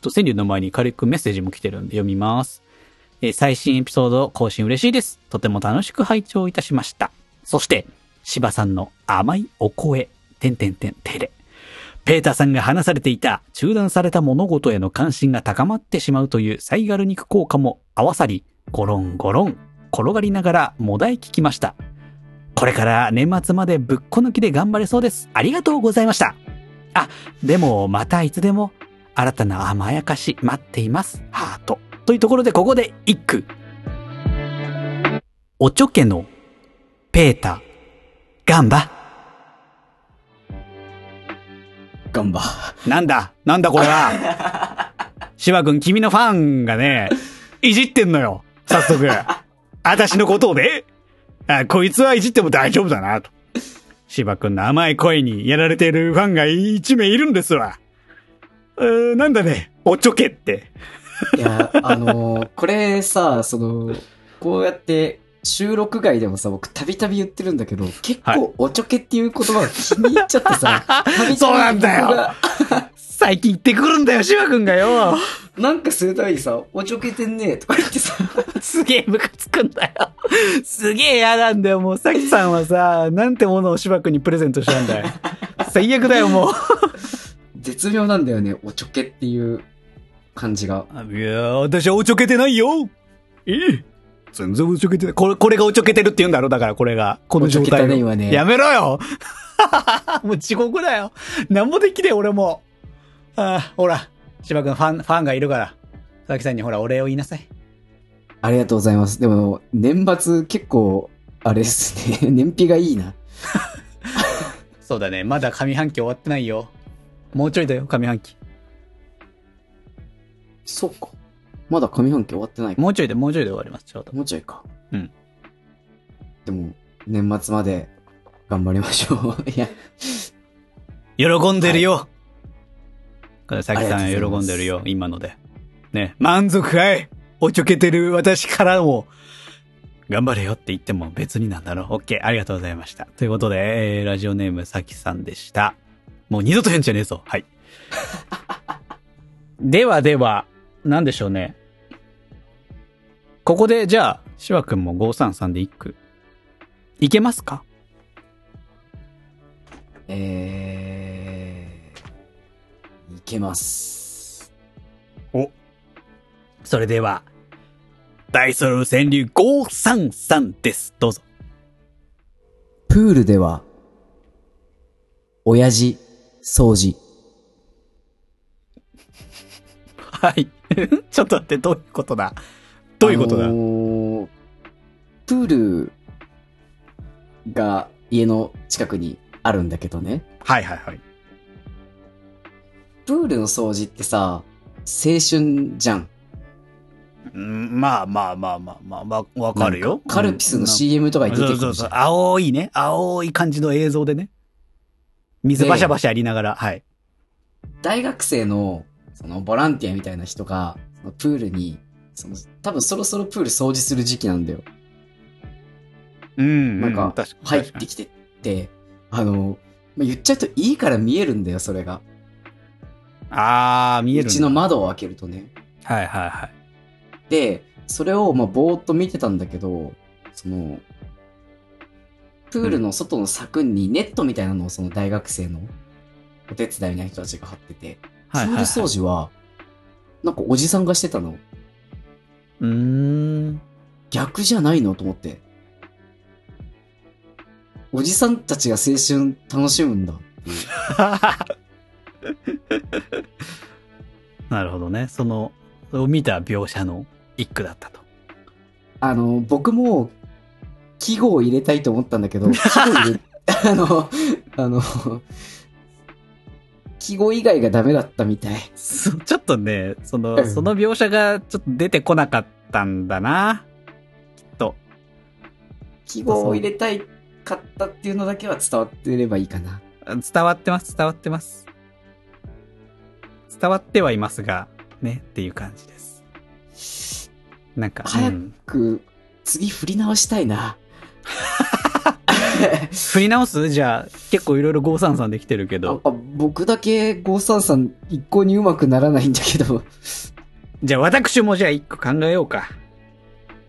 と、川柳の前に軽くメッセージも来てるんで読みます。えー最新エピソード更新嬉しいです。とても楽しく拝聴いたしました。そして、芝さんの甘いお声、てんてんてんてれ。ペーターさんが話されていた中断された物事への関心が高まってしまうというサイガル肉効果も合わさり、ゴロンゴロン転がりながらもだえ聞きました。これから年末までぶっこ抜きで頑張れそうです。ありがとうございました。あ、でもまたいつでも新たな甘やかし待っています。ハート。というところでここで一句。おちょけのペーター、ガンバ。ガンバ。なんだ？なんだこれは？芝君、君のファンがね、いじってんのよ。早速。私のことをね。あ、こいつはいじっても大丈夫だなと。芝君の甘い声にやられているファンが一名いるんですわ。えー、なんだね、おちょけって。いや、あのーこれさ、その、こうやって、収録外でもさ、僕たびたび言ってるんだけど、結は構おちょけっていう言葉が気に入っちゃってさ、そうなんだよ最近言ってくるんだよ、芝君がよ。なんかするたびにさ、おちょけてんねとか言ってさ、すげえムカつくんだよ。すげえ嫌なんだよ。もう、さきさんはさ、なんてものを芝君にプレゼントしたんだよ。最悪だよ、もう。絶妙なんだよね、おちょけっていう感じが。あいやー、私はおちょけてないよええ全然おちょけて。これ、これがおちょけてるって言うんだろだから、これが。この状態ねを今ねやめろよ もう地獄だよ。なんもできねえ、俺も。ああ、ほら。芝君、ファン、ファンがいるから。佐々木さんにほら、お礼を言いなさい。ありがとうございます。でも、年末結構、あれですね、燃費がいいな。そうだね。まだ上半期終わってないよ。もうちょいだよ、上半期。そうか。まだ上半期終わってないか。もうちょいで、もうちょいで終わります、ちょうど。もうちょいか。うん。でも、年末まで頑張りましょう。いや、喜んでるよ。これ、さきさん喜んでるよ、今ので。ね、満足かい？おちょけてる私からも、頑張れよって言っても別になんだろう。オッケー、ありがとうございました。ということで、えー、ラジオネームさきさんでした。もう二度と変じゃねえぞ。はい。ではでは、なんでしょうね。ここで、じゃあ、しわくんも533で一句。いけますか？えー、いけます。それでは、大ソロ川柳533です。どうぞ。プールでは、親父、掃除。はい。ちょっと待って、どういうことだ？どういうことだ、あのープールが家の近くにあるんだけどね。はいはいはい。プールの掃除ってさ、青春じゃん。うんまあまあまあまあまあ、まあ、わかるよ。カルピスのうん CM とかに出てそうそうそう。青いね。青い感じの映像でね。水バシャバシャやりながら、はい。大学生の、その、ボランティアみたいな人が、そのプールに、その、多分そろそろプール掃除する時期なんだよ。うん。なんか確かに入ってきてって、あの、まあ、言っちゃうといいから見えるんだよ、それが。あー、見えるうちの窓を開けるとね。はいはいはい。で、それを、まあ、ぼーっと見てたんだけど、その、プールの外の柵にネットみたいなのをその大学生のお手伝いの人たちが貼ってて、はいはい、はい。プール掃除は、なんかおじさんがしてたの。うーん。逆じゃないのと思って。おじさんたちが青春楽しむんだ。なるほどね。その、それを見た描写の一句だったと。あの、僕も、記号を入れたいと思ったんだけど、記号入れ、あの、あの、記号以外がダメだったみたい。そちょっとね、その、うんその描写がちょっと出てこなかったんだな。きっと。記号を入れたいかったっていうのだけは伝わってればいいかな。伝わってます、伝わってます。伝わってはいますが、ね、っていう感じです。なんか、早うんく、次振り直したいな。振り直す？じゃあ、結構いろいろ533できてるけど。なんか僕だけ533一向にうまくならないんだけど、じゃあ私もじゃあ一個考えようか。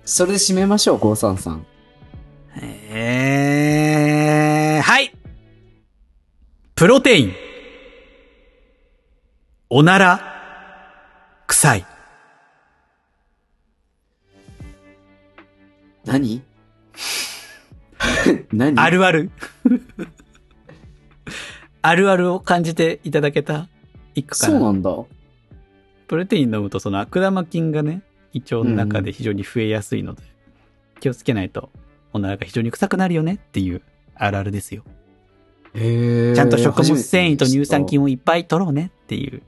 それで締めましょう、533。えー、はいプロテイン。おなら、臭い。何？何？あるある。あるあるを感じていただけた一個かな。そうなんだ。プロテイン飲むとその悪玉菌がね、胃腸の中で非常に増えやすいので、気をつけないとおならが非常に臭くなるよねっていうあるあるですよ。へちゃんと食物繊維と乳酸を。菌をいっぱい取ろうねっていう。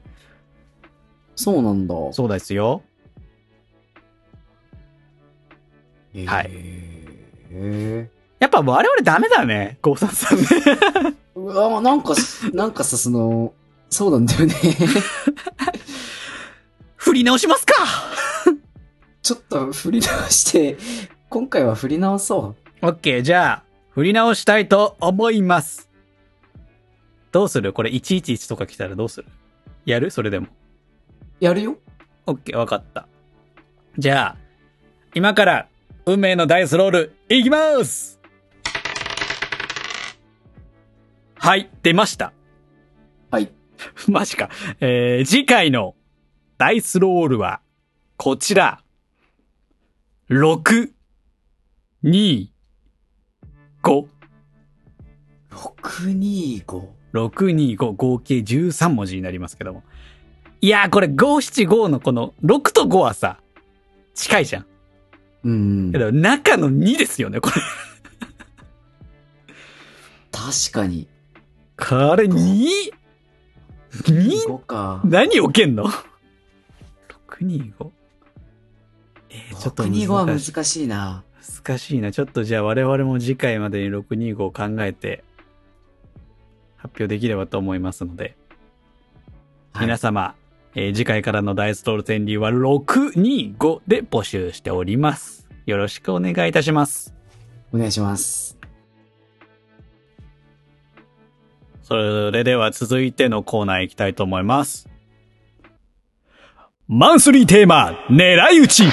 そうなんだ。そうですよ。はいへやっぱ我々ダメだね、533ね。ーうわ、なんか、なんかさ、その、そうなんだよね。振り直しますかちょっと振り直して、今回は振り直そう。オッケー、じゃあ、振り直したいと思います。どうする？これ111とか来たらどうする？やる？それでも。やるよ。オッケー、わかった。じゃあ、今から、運命のダイスロール、いきますはい、出ました。はい。マジか。えー、次回のダイスロールは、こちら。6、2、5。625。625合計13文字になりますけども。いやーこれ575のこの6と5はさ、近いじゃん。うんけ。ど中の2ですよね、これ。確かに。これ 2?2? 5か。何置けんの ?625? えー、ちょっと625は難しい。難しいな。難しいな。ちょっとじゃあ我々も次回までに625を考えて発表できればと思いますので、はい皆様、えー次回からのダイストール川柳は625で募集しております。よろしくお願いいたします。お願いします。それでは続いてのコーナー行きたいと思います。マンスリーテーマ、狙い撃ち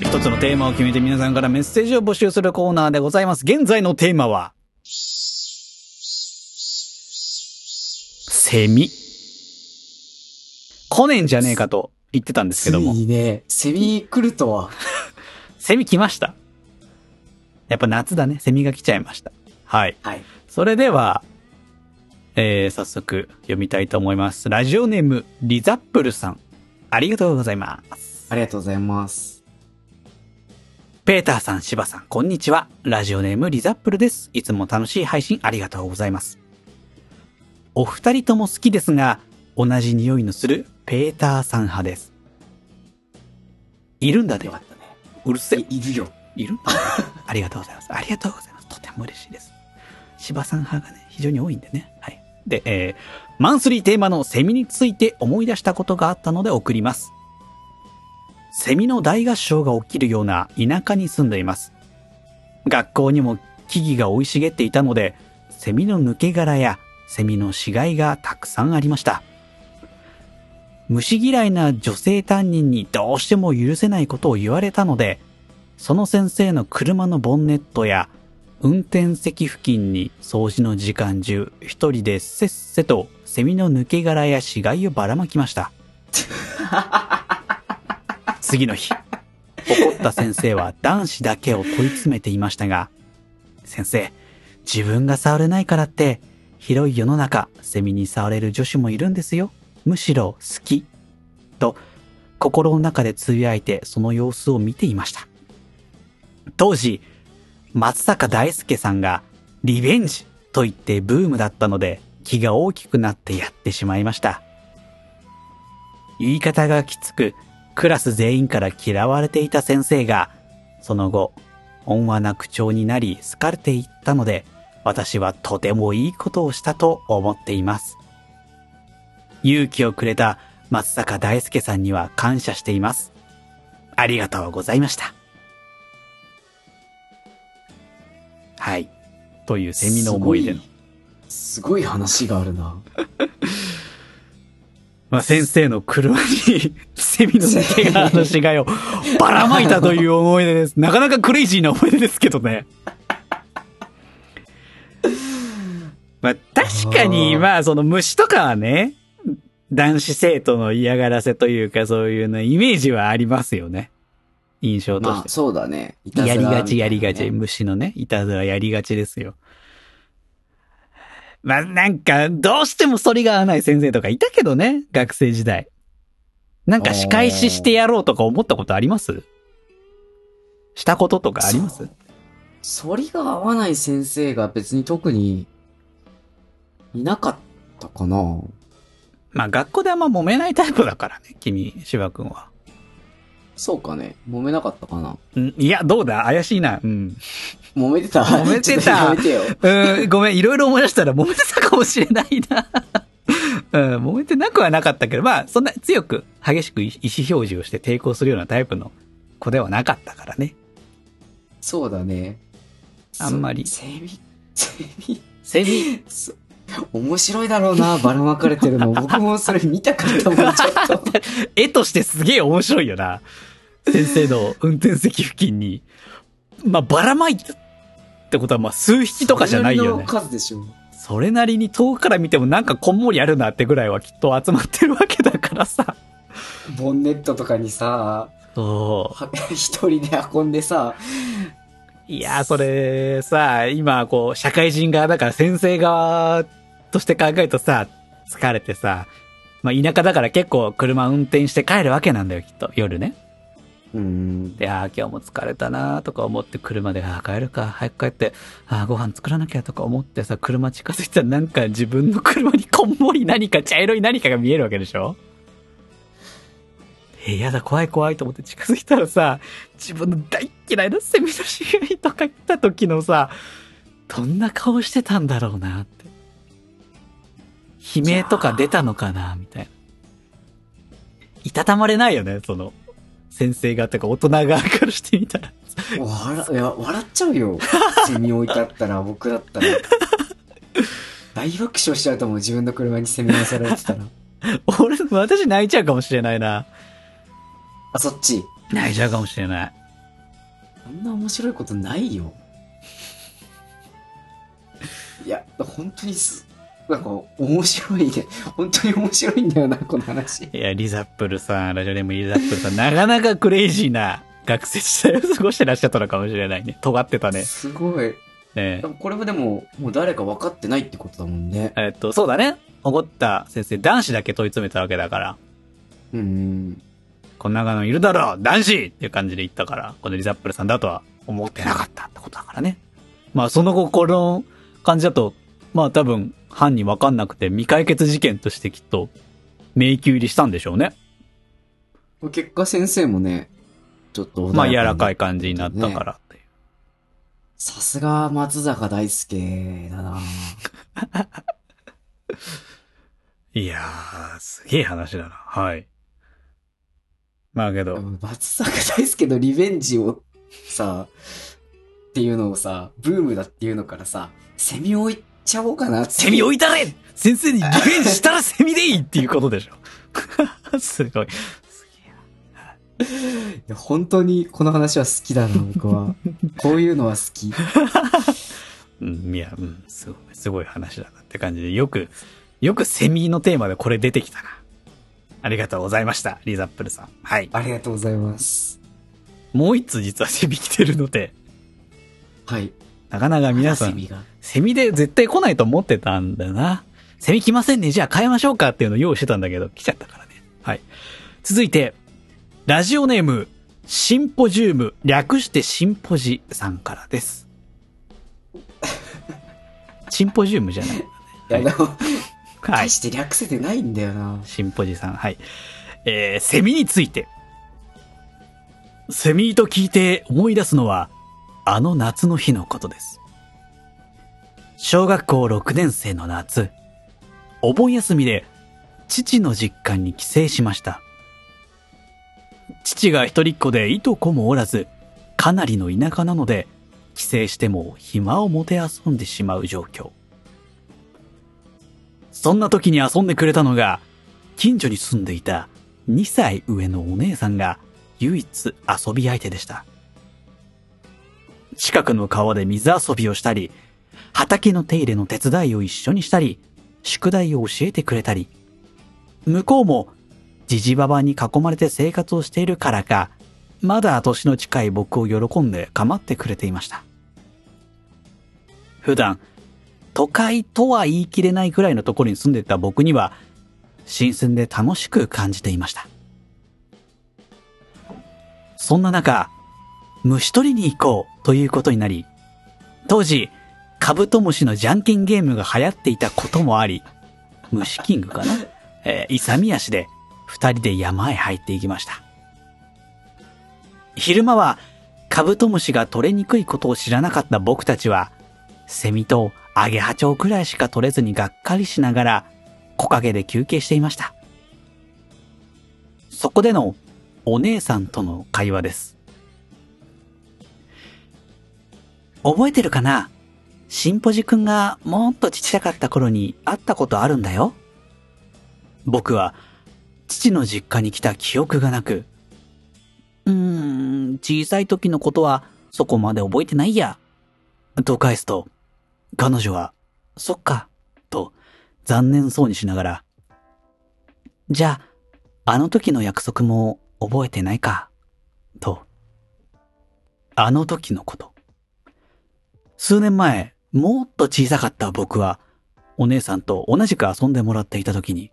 一つのテーマを決めて皆さんからメッセージを募集するコーナーでございます。現在のテーマは、セミ。来ねえんじゃねえかと言ってたんですけどもつ、いにね、セミ来るとは。セミ来ました。やっぱ夏だね。セミが来ちゃいました。はい。はい。それでは、えー、早速読みたいと思います。ラジオネーム、リザップルさん。ありがとうございます。ありがとうございます。ペーターさん、シバさん、こんにちは。ラジオネーム、リザップルです。いつも楽しい配信ありがとうございます。お二人とも好きですが、同じ匂いのするペーターさん派です。いるんだでよか。ったね。うるせえい。いるよ。いる？ありがとうございます。ありがとうございます。とても嬉しいです。芝さん派がね、非常に多いんでね。はい。で、えー、マンスリーテーマのセミについて思い出したことがあったので送ります。セミの大合唱が起きるような田舎に住んでいます。学校にも木々が生い茂っていたので、セミの抜け殻やセミの死骸がたくさんありました。虫嫌いな女性担任にどうしても許せないことを言われたので、その先生の車のボンネットや運転席付近に掃除の時間中一人でせっせとセミの抜け殻や死骸をばらまきました。次の日、怒った先生は男子だけを問い詰めていましたが、先生、自分が触れないからって、広い世の中、セミに触れる女子もいるんですよ。むしろ好き。と、心の中でつぶやいてその様子を見ていました。当時、松坂大輔さんがリベンジと言ってブームだったので気が大きくなってやってしまいました。言い方がきつく、クラス全員から嫌われていた先生が、その後、温和な口調になり好かれていったので、私はとてもいいことをしたと思っています。勇気をくれた松坂大輔さんには感謝しています。ありがとうございました。はい。というセミの思い出の。すごい話があるな。まあ、先生の車にセミの抜け殻の死骸をばらまいたという思い出です。なかなかクレイジーな思い出ですけどね。まあ、確かに、まあ、その虫とかはね、男子生徒の嫌がらせというか、そういうね、イメージはありますよね。印象としてまあ、。そうだね。やりがちやりがち。虫のね、いたずらやりがちですよ。まあ、なんか、どうしても反りが合わない先生とかいたけどね、学生時代。なんか仕返ししてやろうとか思ったことあります？したこととかあります？反りが合わない先生が別に特にいなかったかな。まあ、学校であんま揉めないタイプだからね、君、芝君は。そうかね。揉めなかったかな。うんいや、どうだ？怪しいな。うん。揉めてた？揉めてた ちょっとやめてよ。うん、ごめん、いろいろ思い出したら揉めてたかもしれないな。うん、揉めてなくはなかったけど、まあ、そんな強く激しく意思表示をして抵抗するようなタイプの子ではなかったからね。そうだね。あんまりそセミ、セミ、セミ、そ面白いだろうな、ばらまかれてるの。僕もそれ見たかったもん、ちょっと。絵としてすげえ面白いよな。先生の運転席付近に。まあ、ばらまいたってことは、まあ、数匹とかじゃないよねそれなりの。数でしょ。それなりに遠くから見てもなんかこんもりあるなってぐらいはきっと集まってるわけだからさ。ボンネットとかにさ、そは一人で運んでさ、う。いやー、それさ、今こう、社会人側だから先生側として考えるとさ、疲れてさ、まあ田舎だから結構車運転して帰るわけなんだよ、きっと。夜ね。うん。で、ああ、今日も疲れたなとか思って車で、ああ、帰るか、早く帰って、ああ、ご飯作らなきゃとか思ってさ、車近づいたらなんか自分の車にこんもり何か茶色い何かが見えるわけでしょ？え、やだ、怖い怖いと思って近づいたらさ、自分の大嫌いなセミの死骸とか来た時のさ、どんな顔してたんだろうなって。悲鳴とか出たのかなみたいな。いたたまれないよね、その、先生側とか大人側からしてみたら。笑、いや、笑っちゃうよ。セミ置いてあったら、僕だったら。大爆笑しちゃうと思う、自分の車にセミ乗せられてたら。俺、私泣いちゃうかもしれないな。あ、そっち。泣いちゃうかもしれない。こんな面白いことないよ。いや、本当にす、なんか、面白いね。本当に面白いんだよな、この話。いや、リザップルさん、ラジオネームリザップルさん、なかなかクレイジーな学生時代を過ごしてらっしゃったのかもしれないね。尖ってたね。すごい。ねこれもでも、もう誰か分かってないってことだもんね。えっと、そうだね。怒った先生、男子だけ問い詰めたわけだから、うん。こんなのいるだろう男子っていう感じで言ったから、このリザップルさんだとは思ってなかったってことだからね。まあ、その後、この感じだと、まあ多分、犯人わかんなくて未解決事件としてきっと、迷宮入りしたんでしょうね。結果先生もね、ちょっとまあ、柔らかい感じになったからっていう。さすが松坂大輔だな いやー、すげえ話だな。はい。まあけど、松坂大輔のリベンジをさ、っていうのをさ、ブームだっていうのからさ、セミ置いちゃおうかな。セミ置いたれ先生にリベンジしたらセミでいいっていうことでしょ。すごい。いや本当にこの話は好きだな、僕は。こういうのは好き。うん、いや、うん、すごい、すごい話だなって感じで、よく、よくセミのテーマでこれ出てきたな。ありがとうございました、リザップルさん。はい。ありがとうございます。もう一つ実はセミ来てるので、はい。なかなか皆さん、セミで絶対来ないと思ってたんだよな。セミ来ませんね。じゃあ変えましょうかっていうのを用意してたんだけど、来ちゃったからね。はい。続いて、ラジオネーム、シンポジウム、略してシンポジさんからです。シンポジウムじゃない。いや、でも、はい。大して略せてないんだよな。シンポジさん。はい。えー、セミについて。セミと聞いて思い出すのは、あの夏の日のことです。小学校6年生の夏、お盆休みで父の実家に帰省しました。父が一人っ子でいとこもおらず、かなりの田舎なので、帰省しても暇をもてあそんでしまう状況。そんな時に遊んでくれたのが、近所に住んでいた2歳上のお姉さんが唯一遊び相手でした。近くの川で水遊びをしたり、畑の手入れの手伝いを一緒にしたり、宿題を教えてくれたり、向こうも、じじばばに囲まれて生活をしているからか、まだ年の近い僕を喜んで構ってくれていました。普段、都会とは言い切れないくらいのところに住んでいた僕には、新鮮で楽しく感じていました。そんな中、虫取りに行こうということになり、当時、カブトムシのじゃんけんゲームが流行っていたこともあり、虫キングかな？えー、勇み足で二人で山へ入っていきました。昼間はカブトムシが取れにくいことを知らなかった僕たちは、セミとアゲハチョウくらいしか取れずにがっかりしながら木陰で休憩していました。そこでのお姉さんとの会話です。覚えてるかな？シンポジ君がもっとちっちゃかった頃に会ったことあるんだよ。僕は父の実家に来た記憶がなく、うーん、小さい時のことはそこまで覚えてないや。と返すと、彼女は、そっか、と残念そうにしながら、じゃあ、あの時の約束も覚えてないか、と。あの時のこと。数年前、もっと小さかった僕は、お姉さんと同じく遊んでもらっていた時に、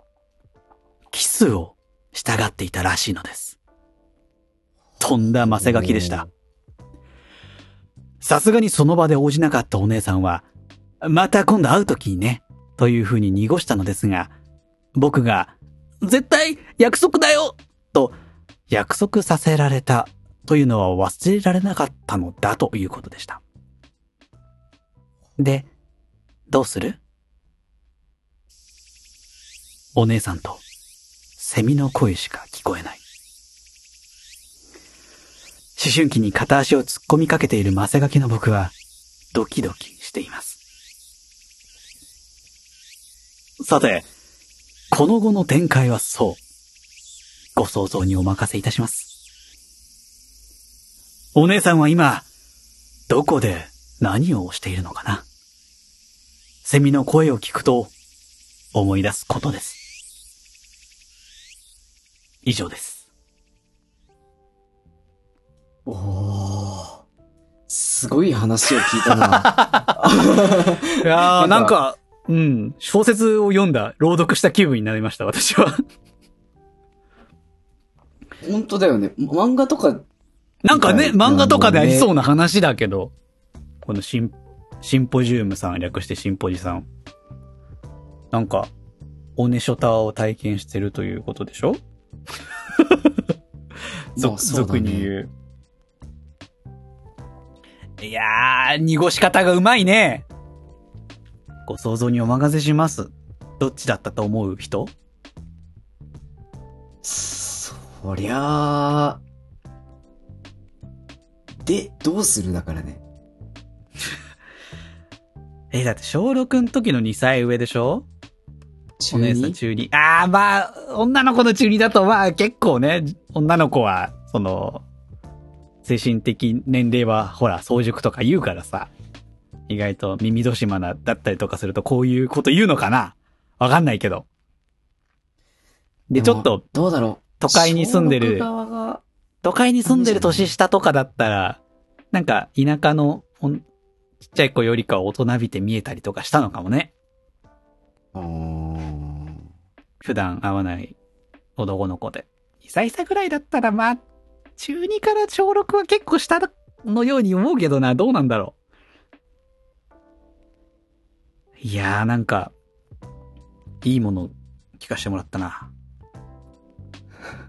キスをしたがっていたらしいのです。とんだマセガキでした。さすがにその場で応じなかったお姉さんは、また今度会う時にね、という風に濁したのですが、僕が、絶対約束だよと約束させられたというのは忘れられなかったのだということでした。で、どうする？お姉さんとセミの声しか聞こえない。思春期に片足を突っ込みかけているマセガキの僕はドキドキしています。さて、この後の展開はそう。ご想像にお任せいたします。お姉さんは今、どこで何をしているのかな？セミの声を聞くと思い出すことです。以上です。おー。すごい話を聞いたな。いやー、なんんか、うん、小説を読んだ、朗読した気分になりました、私は。本当だよね。漫画とか、なんかね、漫画とかでありそうな話だけど、このシン、シンポジウムさん、略してシンポジさん。なんか、オネショタを体験してるということでしょ？まあそうだね俗に言う。いやー、濁し方がうまいね。ご想像にお任せします。どっちだったと思う人？そりゃあ、で、どうする？だからね。え、だって小6の時の2歳上でしょ？中お姉さん二？中二。ああ、まあ、女の子の中二だと、まあ結構ね、女の子は、その、精神的年齢は、ほら、早熟とか言うからさ、意外と耳戸島な、だったりとかすると、こういうこと言うのかな？わかんないけど。で、ちょっと、、どうだろう。都会に住んでる都会に住んでる年下とかだったら、なんか、田舎の、ちっちゃい子よりかは大人びて見えたりとかしたのかもね。普段会わない男の子で。2歳差ぐらいだったら、まあ、中2から小6は結構下のように思うけどな、どうなんだろう。いやーなんか、いいもの聞かせてもらったな。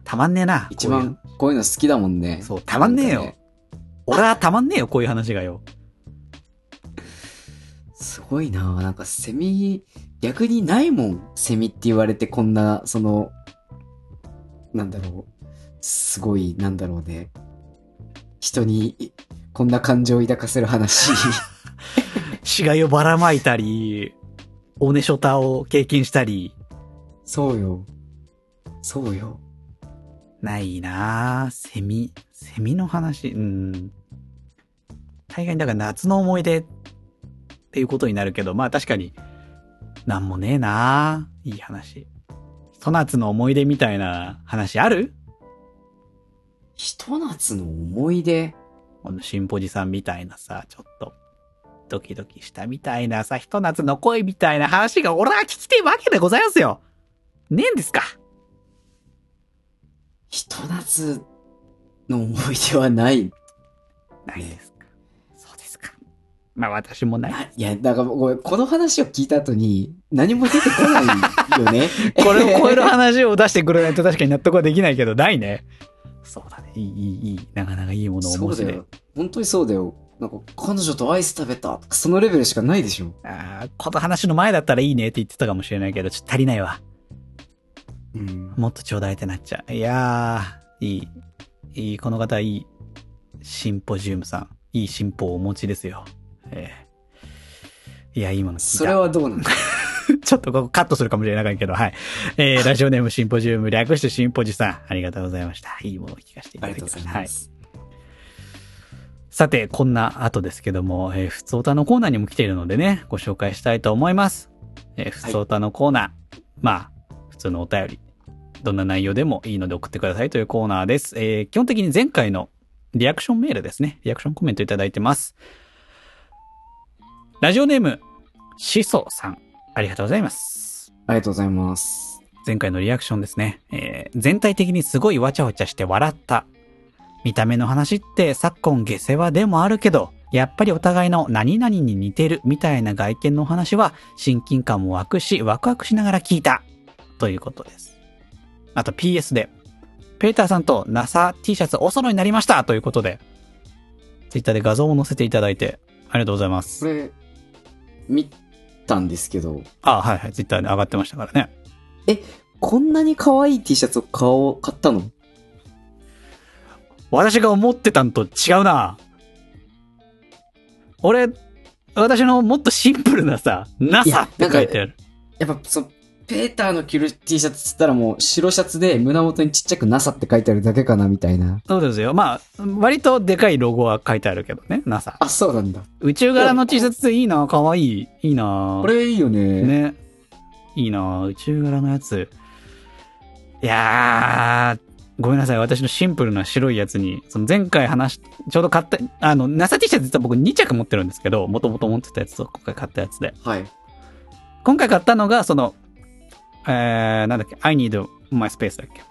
たまんねえな。一番、こういうの好きだもんね。そうたまんねえよなんか俺はたまんねえよ、こういう話がよ。すごいななんかセミ、逆にないもん。セミって言われてこんな、その、なんだろう。すごい、なんだろうね。人に、いこんな感情を抱かせる話。死骸をばらまいたり、オネショタを経験したり、そうよ。そうよ。ないなぁ。セミ、セミの話、うん。大概にだから夏の思い出っていうことになるけど、まあ確かに、なんもねえなぁ。いい話。ひと夏の思い出みたいな話ある？ひと夏の思い出？このシンポジさんみたいなさ、ちょっと、ドキドキしたみたいなさ、ひと夏の恋みたいな話が俺は聞きてえわけでございますよ。ねえんですか？ひと夏の思い出はない。ないです。まあ私もない。ないや、だからごめんこの話を聞いた後に何も出てこないよね。これを超える話を出してくれないと確かに納得はできないけど、ないね。そうだね。いい、いい、いい。なかなかいいものを申しでそうだよ。。本当にそうだよ。なんか、彼女とアイス食べたとか、そのレベルしかないでしょ。ああ、この話の前だったらいいねって言ってたかもしれないけど、ちょっと足りないわ。うん。もっとちょうだいってなっちゃう。いやー、いい。いい、この方いい。シンポジウムさん。いい進歩をお持ちですよ。ええいや、いいもの。それはどうなんだ？ちょっとここカットするかもしれないけど、はい。えー、ラジオネームシンポジウム、略してシンポジさん、ありがとうございました。いいものを聞かせていたありがとうごだきました。はい。ざい。さて、こんな後ですけども、えー、ふつおたのコーナーにも来ているのでね、ご紹介したいと思います。えー、ふつおたのコーナー。まあ、普通のお便り。どんな内容でもいいので送ってくださいというコーナーです。えー、基本的に前回のリアクションメールですね。リアクションコメントいただいてます。ラジオネーム、しそさん。ありがとうございます。ありがとうございます。前回のリアクションですね。えー全体的にすごいわちゃわちゃして笑った。見た目の話って昨今下世話でもあるけど、やっぱりお互いの何々に似てるみたいな外見のお話は親近感も湧くし、ワクワクしながら聞いた。ということです。あと PS で、ペーターさんと NASA T シャツお揃いになりましたということで、ツイッターで画像を載せていただいて、ありがとうございますこ。れ、見たんですけど、あ、はいはい、ツイッターで上がってましたからね。こんなに可愛い T シャツを買おう、買ったの？私が思ってたんと違うな。俺、私のもっとシンプルなさ、い NASA やって書いてある。やっぱ、そう、ペーターの着る T シャツっつったらもう白シャツで胸元にちっちゃく NASA って書いてあるだけかなみたいな。そうですよ。まあ、割とでかいロゴは書いてあるけどね、NASA。あ、そうなんだ。宇宙柄の T シャツいいな、かわいい。いいなこれいいよね。ね。いいな宇宙柄のやつ。いやー、ごめんなさい。私のシンプルな白いやつに、その前回話し、ちょうど買った、あの、ナサ T シャツ実は僕2着持ってるんですけど、もともと持ってたやつと今回買ったやつで。はい。今回買ったのが、その、えー、なんだっけ、I need my space だっけ？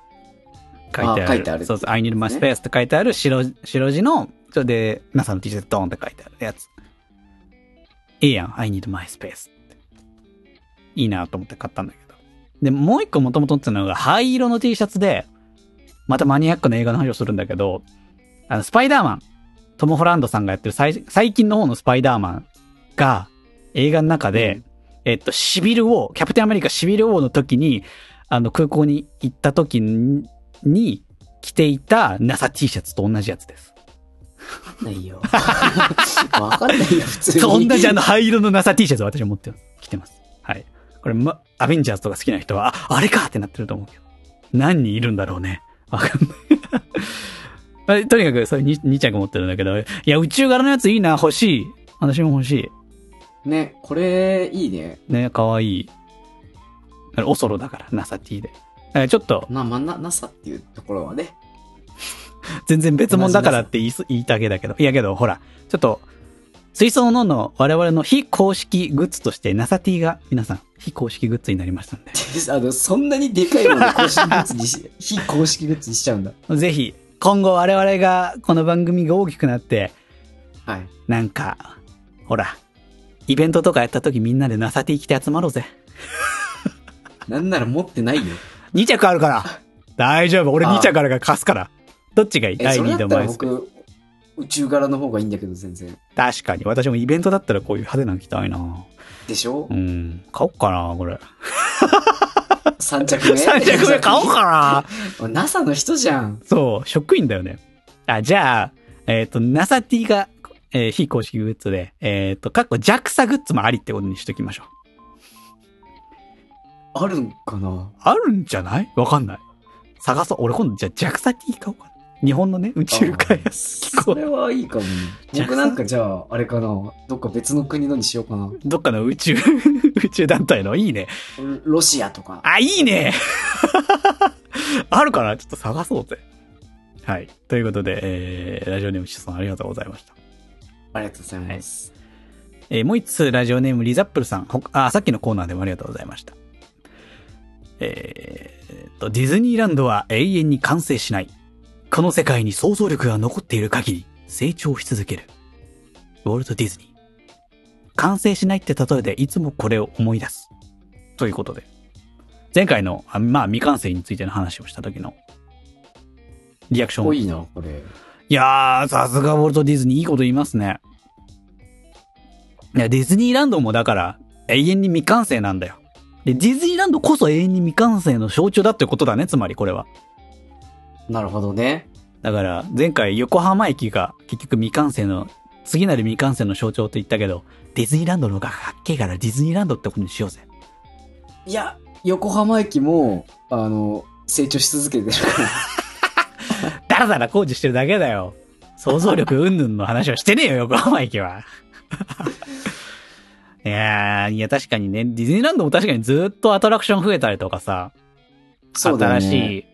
書いてある。あ書いてある。そうそう、I need my space って書いてある。白、白地の、それで、NASA の T シャツドーンって書いてあるやつ。いいやん、I need my space って。いいなと思って買ったんだけど。で、もう一個もともとってたのが、灰色の T シャツで、またマニアックな映画の話をするんだけど、あの、スパイダーマン、トム・ホランドさんがやってる最最近の方のスパイダーマンが、映画の中で、えっと、シビル王、キャプテンアメリカシビル王の時に、あの、空港に行った時に、に着ていた NASA T シャツと同じやつです。ないよ。わかんないよ、普通に。と同じあの灰色の NASA T シャツを私は持ってます。着てます。はい。これ、ま、アベンジャーズとか好きな人は、あ、あれかってなってると思うけど。何人いるんだろうね。わかんない。とにかく、それ 2, 2着持ってるんだけど、いや、宇宙柄のやついいな、欲しい。私も欲しね、これ、いいね。い。ね、かわいい。オソロだから、NASA T で。だからちょっと、な、まあ、な、NASA っていうところはね。全然別物だからって言いす言いたげだけど。いやけど、ほら、ちょっと、水槽のの我々の非公式グッズとして NASA T が皆さん非公式グッズになりましたんで。あの、そんなにでかいもの公式グッズにし、非公式グッズにしちゃうんだ。ぜひ、今後我々が、この番組が大きくなって、はい。なんか、ほら、イベントとかやった時みんなで NASA T 着て集まろうぜ。なんなら持ってないよ。2着あるから大丈夫俺ああ2着あるから貸すから。どっちがいい？え、第2それだったら度前です僕、宇宙柄の方がいいんだけど、全然。確かに。私もイベントだったらこういう派手なの着たいなでしょ？うん。買おっかなこれ。?3 着目？3着目買おうかな NASA の人じゃん。そう、職員だよね。あ、じゃあ、えっ、と、NASA T が、えー非公式グッズで、えっ、と、かっこ JAXA グッズもありってことにしときましょう。あるんかな？あるんじゃない？わかんない。探そう。俺今度じゃあ JAXA T 買おうかな。日本のね、宇宙開発機構。それはいいかもね。僕なんかじゃあ、あれかなどっか別の国のにしようかな。どっかの宇宙、宇宙団体の？いいね。ロシアとか。あ、いいねあるかな？ちょっと探そうぜ。はい。ということで、えー、ラジオネームシさんありがとうございました。ありがとうございます。えーもう一つラジオネームリザップルさん。ほあ、さっきのコーナーでもありがとうございました。えーえーと、ディズニーランドは永遠に完成しない。この世界に想像力が残っている限り成長し続ける。ウォルト・ディズニー。完成しないって例えでいつもこれを思い出す。ということで。前回の、あまあ未完成についての話をした時のリアクション。多いな、これ。いやー、さすがウォルト・ディズニーいいこと言いますね。いや、ディズニーランドもだから永遠に未完成なんだよ。で、ディズニーランドこそ永遠に未完成の象徴だってことだね、つまりこれは。なるほどね。だから、前回横浜駅が結局未完成の、次なる未完成の象徴と言ったけど、ディズニーランドの方がかっけえからディズニーランドってことにしようぜ。いや、横浜駅も、あの、成長し続けてるから。だらだら工事してるだけだよ。想像力云々の話をしてねえよ、横浜駅は。いやー、いや確かにね、ディズニーランドも確かにずっとアトラクション増えたりとかさ、そうね。新しい、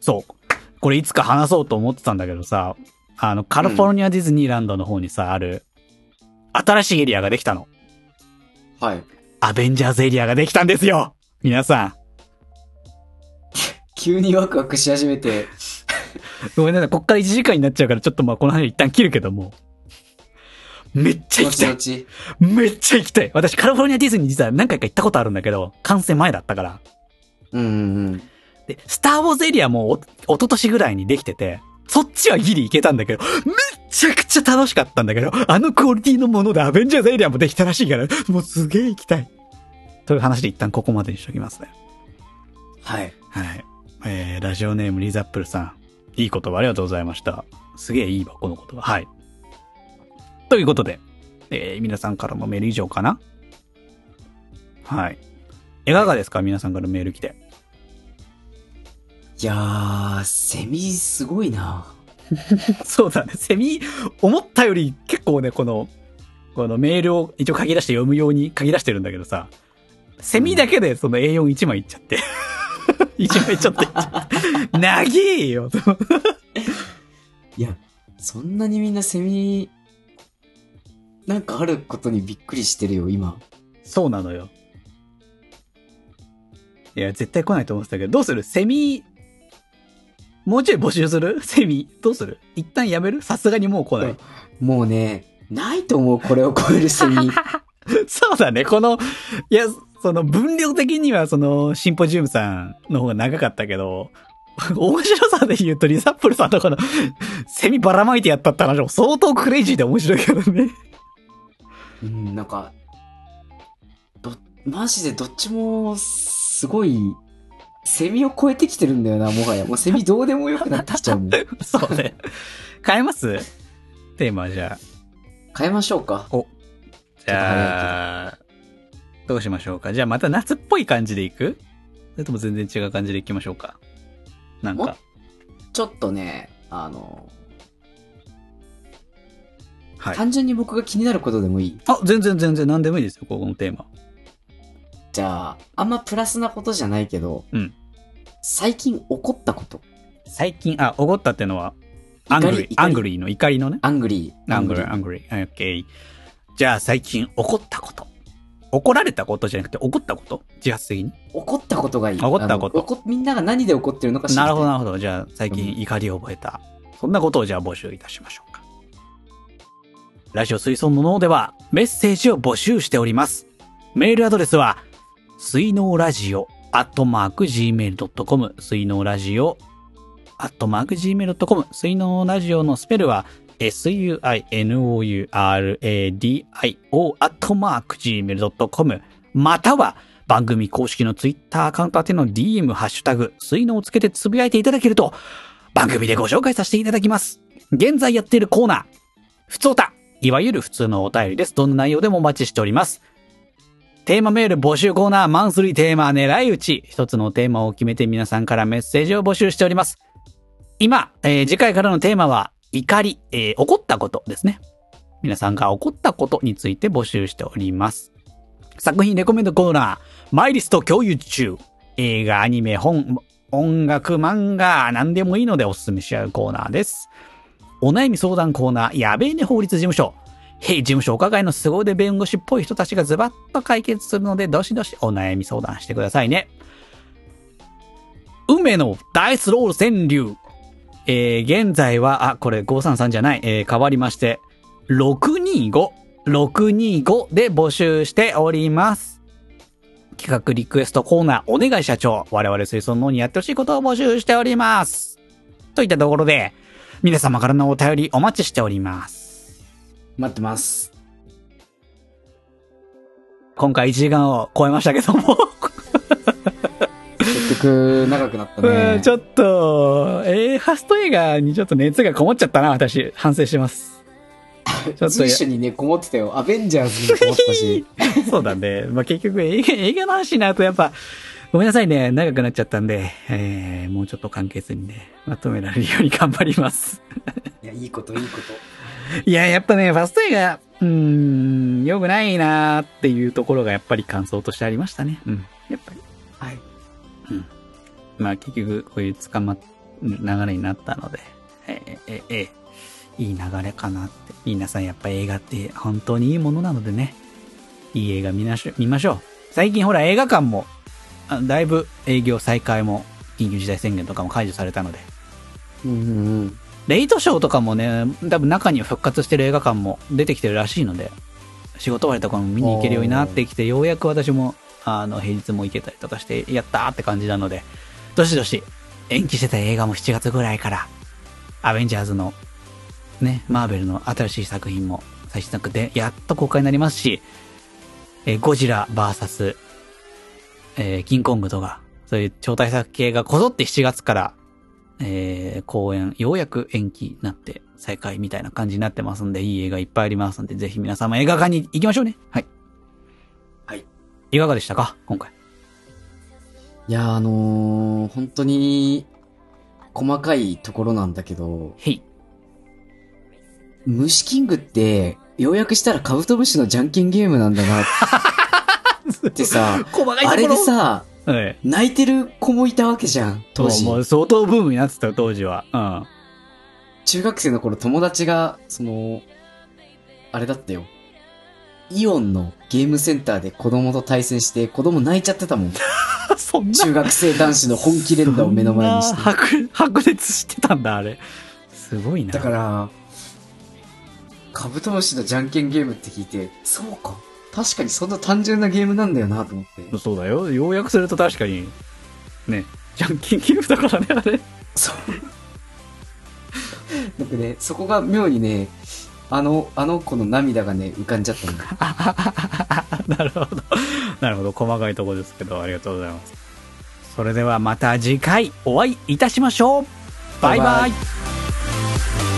そう。これいつか話そうと思ってたんだけどさ、あの、カリフォルニアディズニーランドの方にさ、ある、新しいエリアができたの。はい。アベンジャーズエリアができたんですよ皆さ急にワクワクし始めて、ん。ごめんなさい、こっから1時間になっちゃうから、ちょっとまあこの話一旦切るけども。めっちゃ行きたい。めっちゃ行きたい私カリフォルニアディズニー実は何回か行ったことあるんだけど、完成前だったから。うんうんうん。で、スターウォーズエリアもお、一昨年ぐらいにできてて、そっちはギリ行けたんだけど、めっちゃくちゃ楽しかったんだけど、あのクオリティのものでアベンジャーズエリアもできたらしいから、もうすげえ行きたい。という話で一旦ここまでにしときますね。はい。はい。えー、ラジオネームリザップルさん。いい言葉ありがとうございました。すげえいいわ、この言葉。はい。ということで、えー、皆さんからもメール以上かな？はい。いかがですか？皆さんからメール来て。いやー、セミすごいな。そうだね。セミ、思ったより結構ね、この、このメールを一応書き出して読むように書き出してるんだけどさ、セミだけでその A41 枚いっちゃって。一枚ちょっと言っちゃった。長えよ。いや、そんなにみんなセミ、なんかあることにびっくりしてるよ、今。そうなのよ。いや、絶対来ないと思ってたけど、どうする？セミ、もうちょい募集する？セミ。どうする？一旦やめる？さすがにもう来ない。もうね、ないと思う、これを超えるセミ。そうだね、この、いや、その分量的にはそのシンポジウムさんの方が長かったけど、面白さで言うとリサップルさんとかの セミばらまいてやったって話も相当クレイジーで面白いけどね。うん、なんか、ど、マジでどっちも、すごい、セミを超えてきてるんだよな、もはや。もうセミどうでもよくなってきちゃうもん。そうね。変えます？テーマじゃあ。変えましょうか。じゃあ、どうしましょうか？じゃあまた夏っぽい感じでいく？それとも全然違う感じでいきましょうか？なんか。ちょっとね、あの、はい。単純に僕が気になることでもいい？あ、全然全然何でもいいですよ、ここのテーマ。じゃあ、あんまプラスなことじゃないけど、うん最近起こったこと。最近、あ、怒ったってのは、 angry、angry の怒りのね？ angry。angry、angry。オッケー。じゃあ最近怒ったこと。怒られたことじゃなくて怒ったこと？自発的に？怒ったことがいい。怒ったことみんなが何で怒ってるのか知りたい。なるほど、なるほど。じゃあ最近怒りを覚えた。そんなことをじゃあ募集いたしましょうか。ラジオ水槽の脳ではメッセージを募集しております。メールアドレスは、水脳ラジオアットマーク gmail.com 水脳ラジオアットマーク gmail.com 水脳ラジオのスペルは suinouradio アットマーク gmail.com または番組公式のツイッターアカウント宛ての DM ハッシュタグ水脳をつけてつぶやいていただけると番組でご紹介させていただきます。現在やっているコーナー、ふつおた、いわゆる普通のお便りです。どんな内容でもお待ちしております。テーマメール募集コーナー、マンスリーテーマ狙い撃ち。一つのテーマを決めて皆さんからメッセージを募集しております。今、えー次回からのテーマは、怒り、えー怒ったことですね。皆さんが怒ったことについて募集しております。作品レコメンドコーナー、マイリスト共有中。映画、アニメ、本、音楽、漫画、何でもいいのでおすすめし合うコーナーです。お悩み相談コーナー、やべえね法律事務所。へい、事務所お伺いの凄腕弁護士っぽい人たちがズバッと解決するので、どしどしお悩み相談してくださいね。運命のダイスロール川柳。えー、現在は、あ、これ533じゃない、えー、変わりまして、625、625で募集しております。企画リクエストコーナー、お願い社長。我々水槽の方にやってほしいことを募集しております。といったところで、皆様からのお便りお待ちしております。待ってます。今回1時間を超えましたけども、結局、長くなったうねん。ちょっと、えー、ファスト映画にちょっと熱がこもっちゃったな、私。反省してます。ちょっと随所にね、こもってたよ。アベンジャーズにもこもったし。そうだね。まあ、結局映画、映画の話になるとやっぱ、ごめんなさいね。長くなっちゃったんで、えー、もうちょっと簡潔にね、まとめられるように頑張ります。いや、いいこと、いいこと。いや、やっぱね、ファスト映画、うーん、良くないなーっていうところがやっぱり感想としてありましたね。うん。やっぱり。はい。まあ結局、こういう捕まっ、流れになったので、えーえーえーいい流れかなって。皆さんやっぱ映画って本当にいいものなのでね、いい映画見なしょ見ましょう。最近ほら映画館も、あだいぶ営業再開も、緊急事態宣言とかも解除されたので、うんうんうん。レイトショーとかもね、多分中には復活してる映画館も出てきてるらしいので、仕事終わりとかも見に行けるようになってきて、ようやく私も、あの、平日も行けたりとかして、やったーって感じなので、どしどし、延期してた映画も7月ぐらいから、アベンジャーズの、ね、マーベルの新しい作品も最新作で、やっと公開になりますし、えゴジラ VS、えーキンコングとか、そういう超大作系がこぞって7月からえー、公演、ようやく延期になって再開みたいな感じになってますんで、いい映画いっぱいありますんで、ぜひ皆様映画館に行きましょうね。はい。いかがでしたか？今回。いや、あのー、本当に、細かいところなんだけど、へい。虫キングって、ようやくしたらカブトムシのじゃんけんゲームなんだなってさ、あれで、さ、はい。泣いてる子もいたわけじゃん、当時。もう相当ブームになってたよ、当時は。うん。中学生の頃友達が、その、あれだったよ。イオンのゲームセンターで子供と対戦して子供泣いちゃってたもん。そんな。中学生男子の本気連打を目の前にして。そんな白、白熱してたんだ、あれ。すごいな。だから、カブトムシのじゃんけんゲームって聞いて、そうか。確かにそんな単純なゲームなんだよなと思って。そうだよ。要約すると確かに、ね、じゃんけんゲームだからね、あれ。そう。なんかね、そこが妙にね、あの、あの子の涙がね、浮かんじゃったんだ。なるほど。なるほど。細かいところですけど、ありがとうございます。それではまた次回お会いいたしましょう。バイバイバイバイ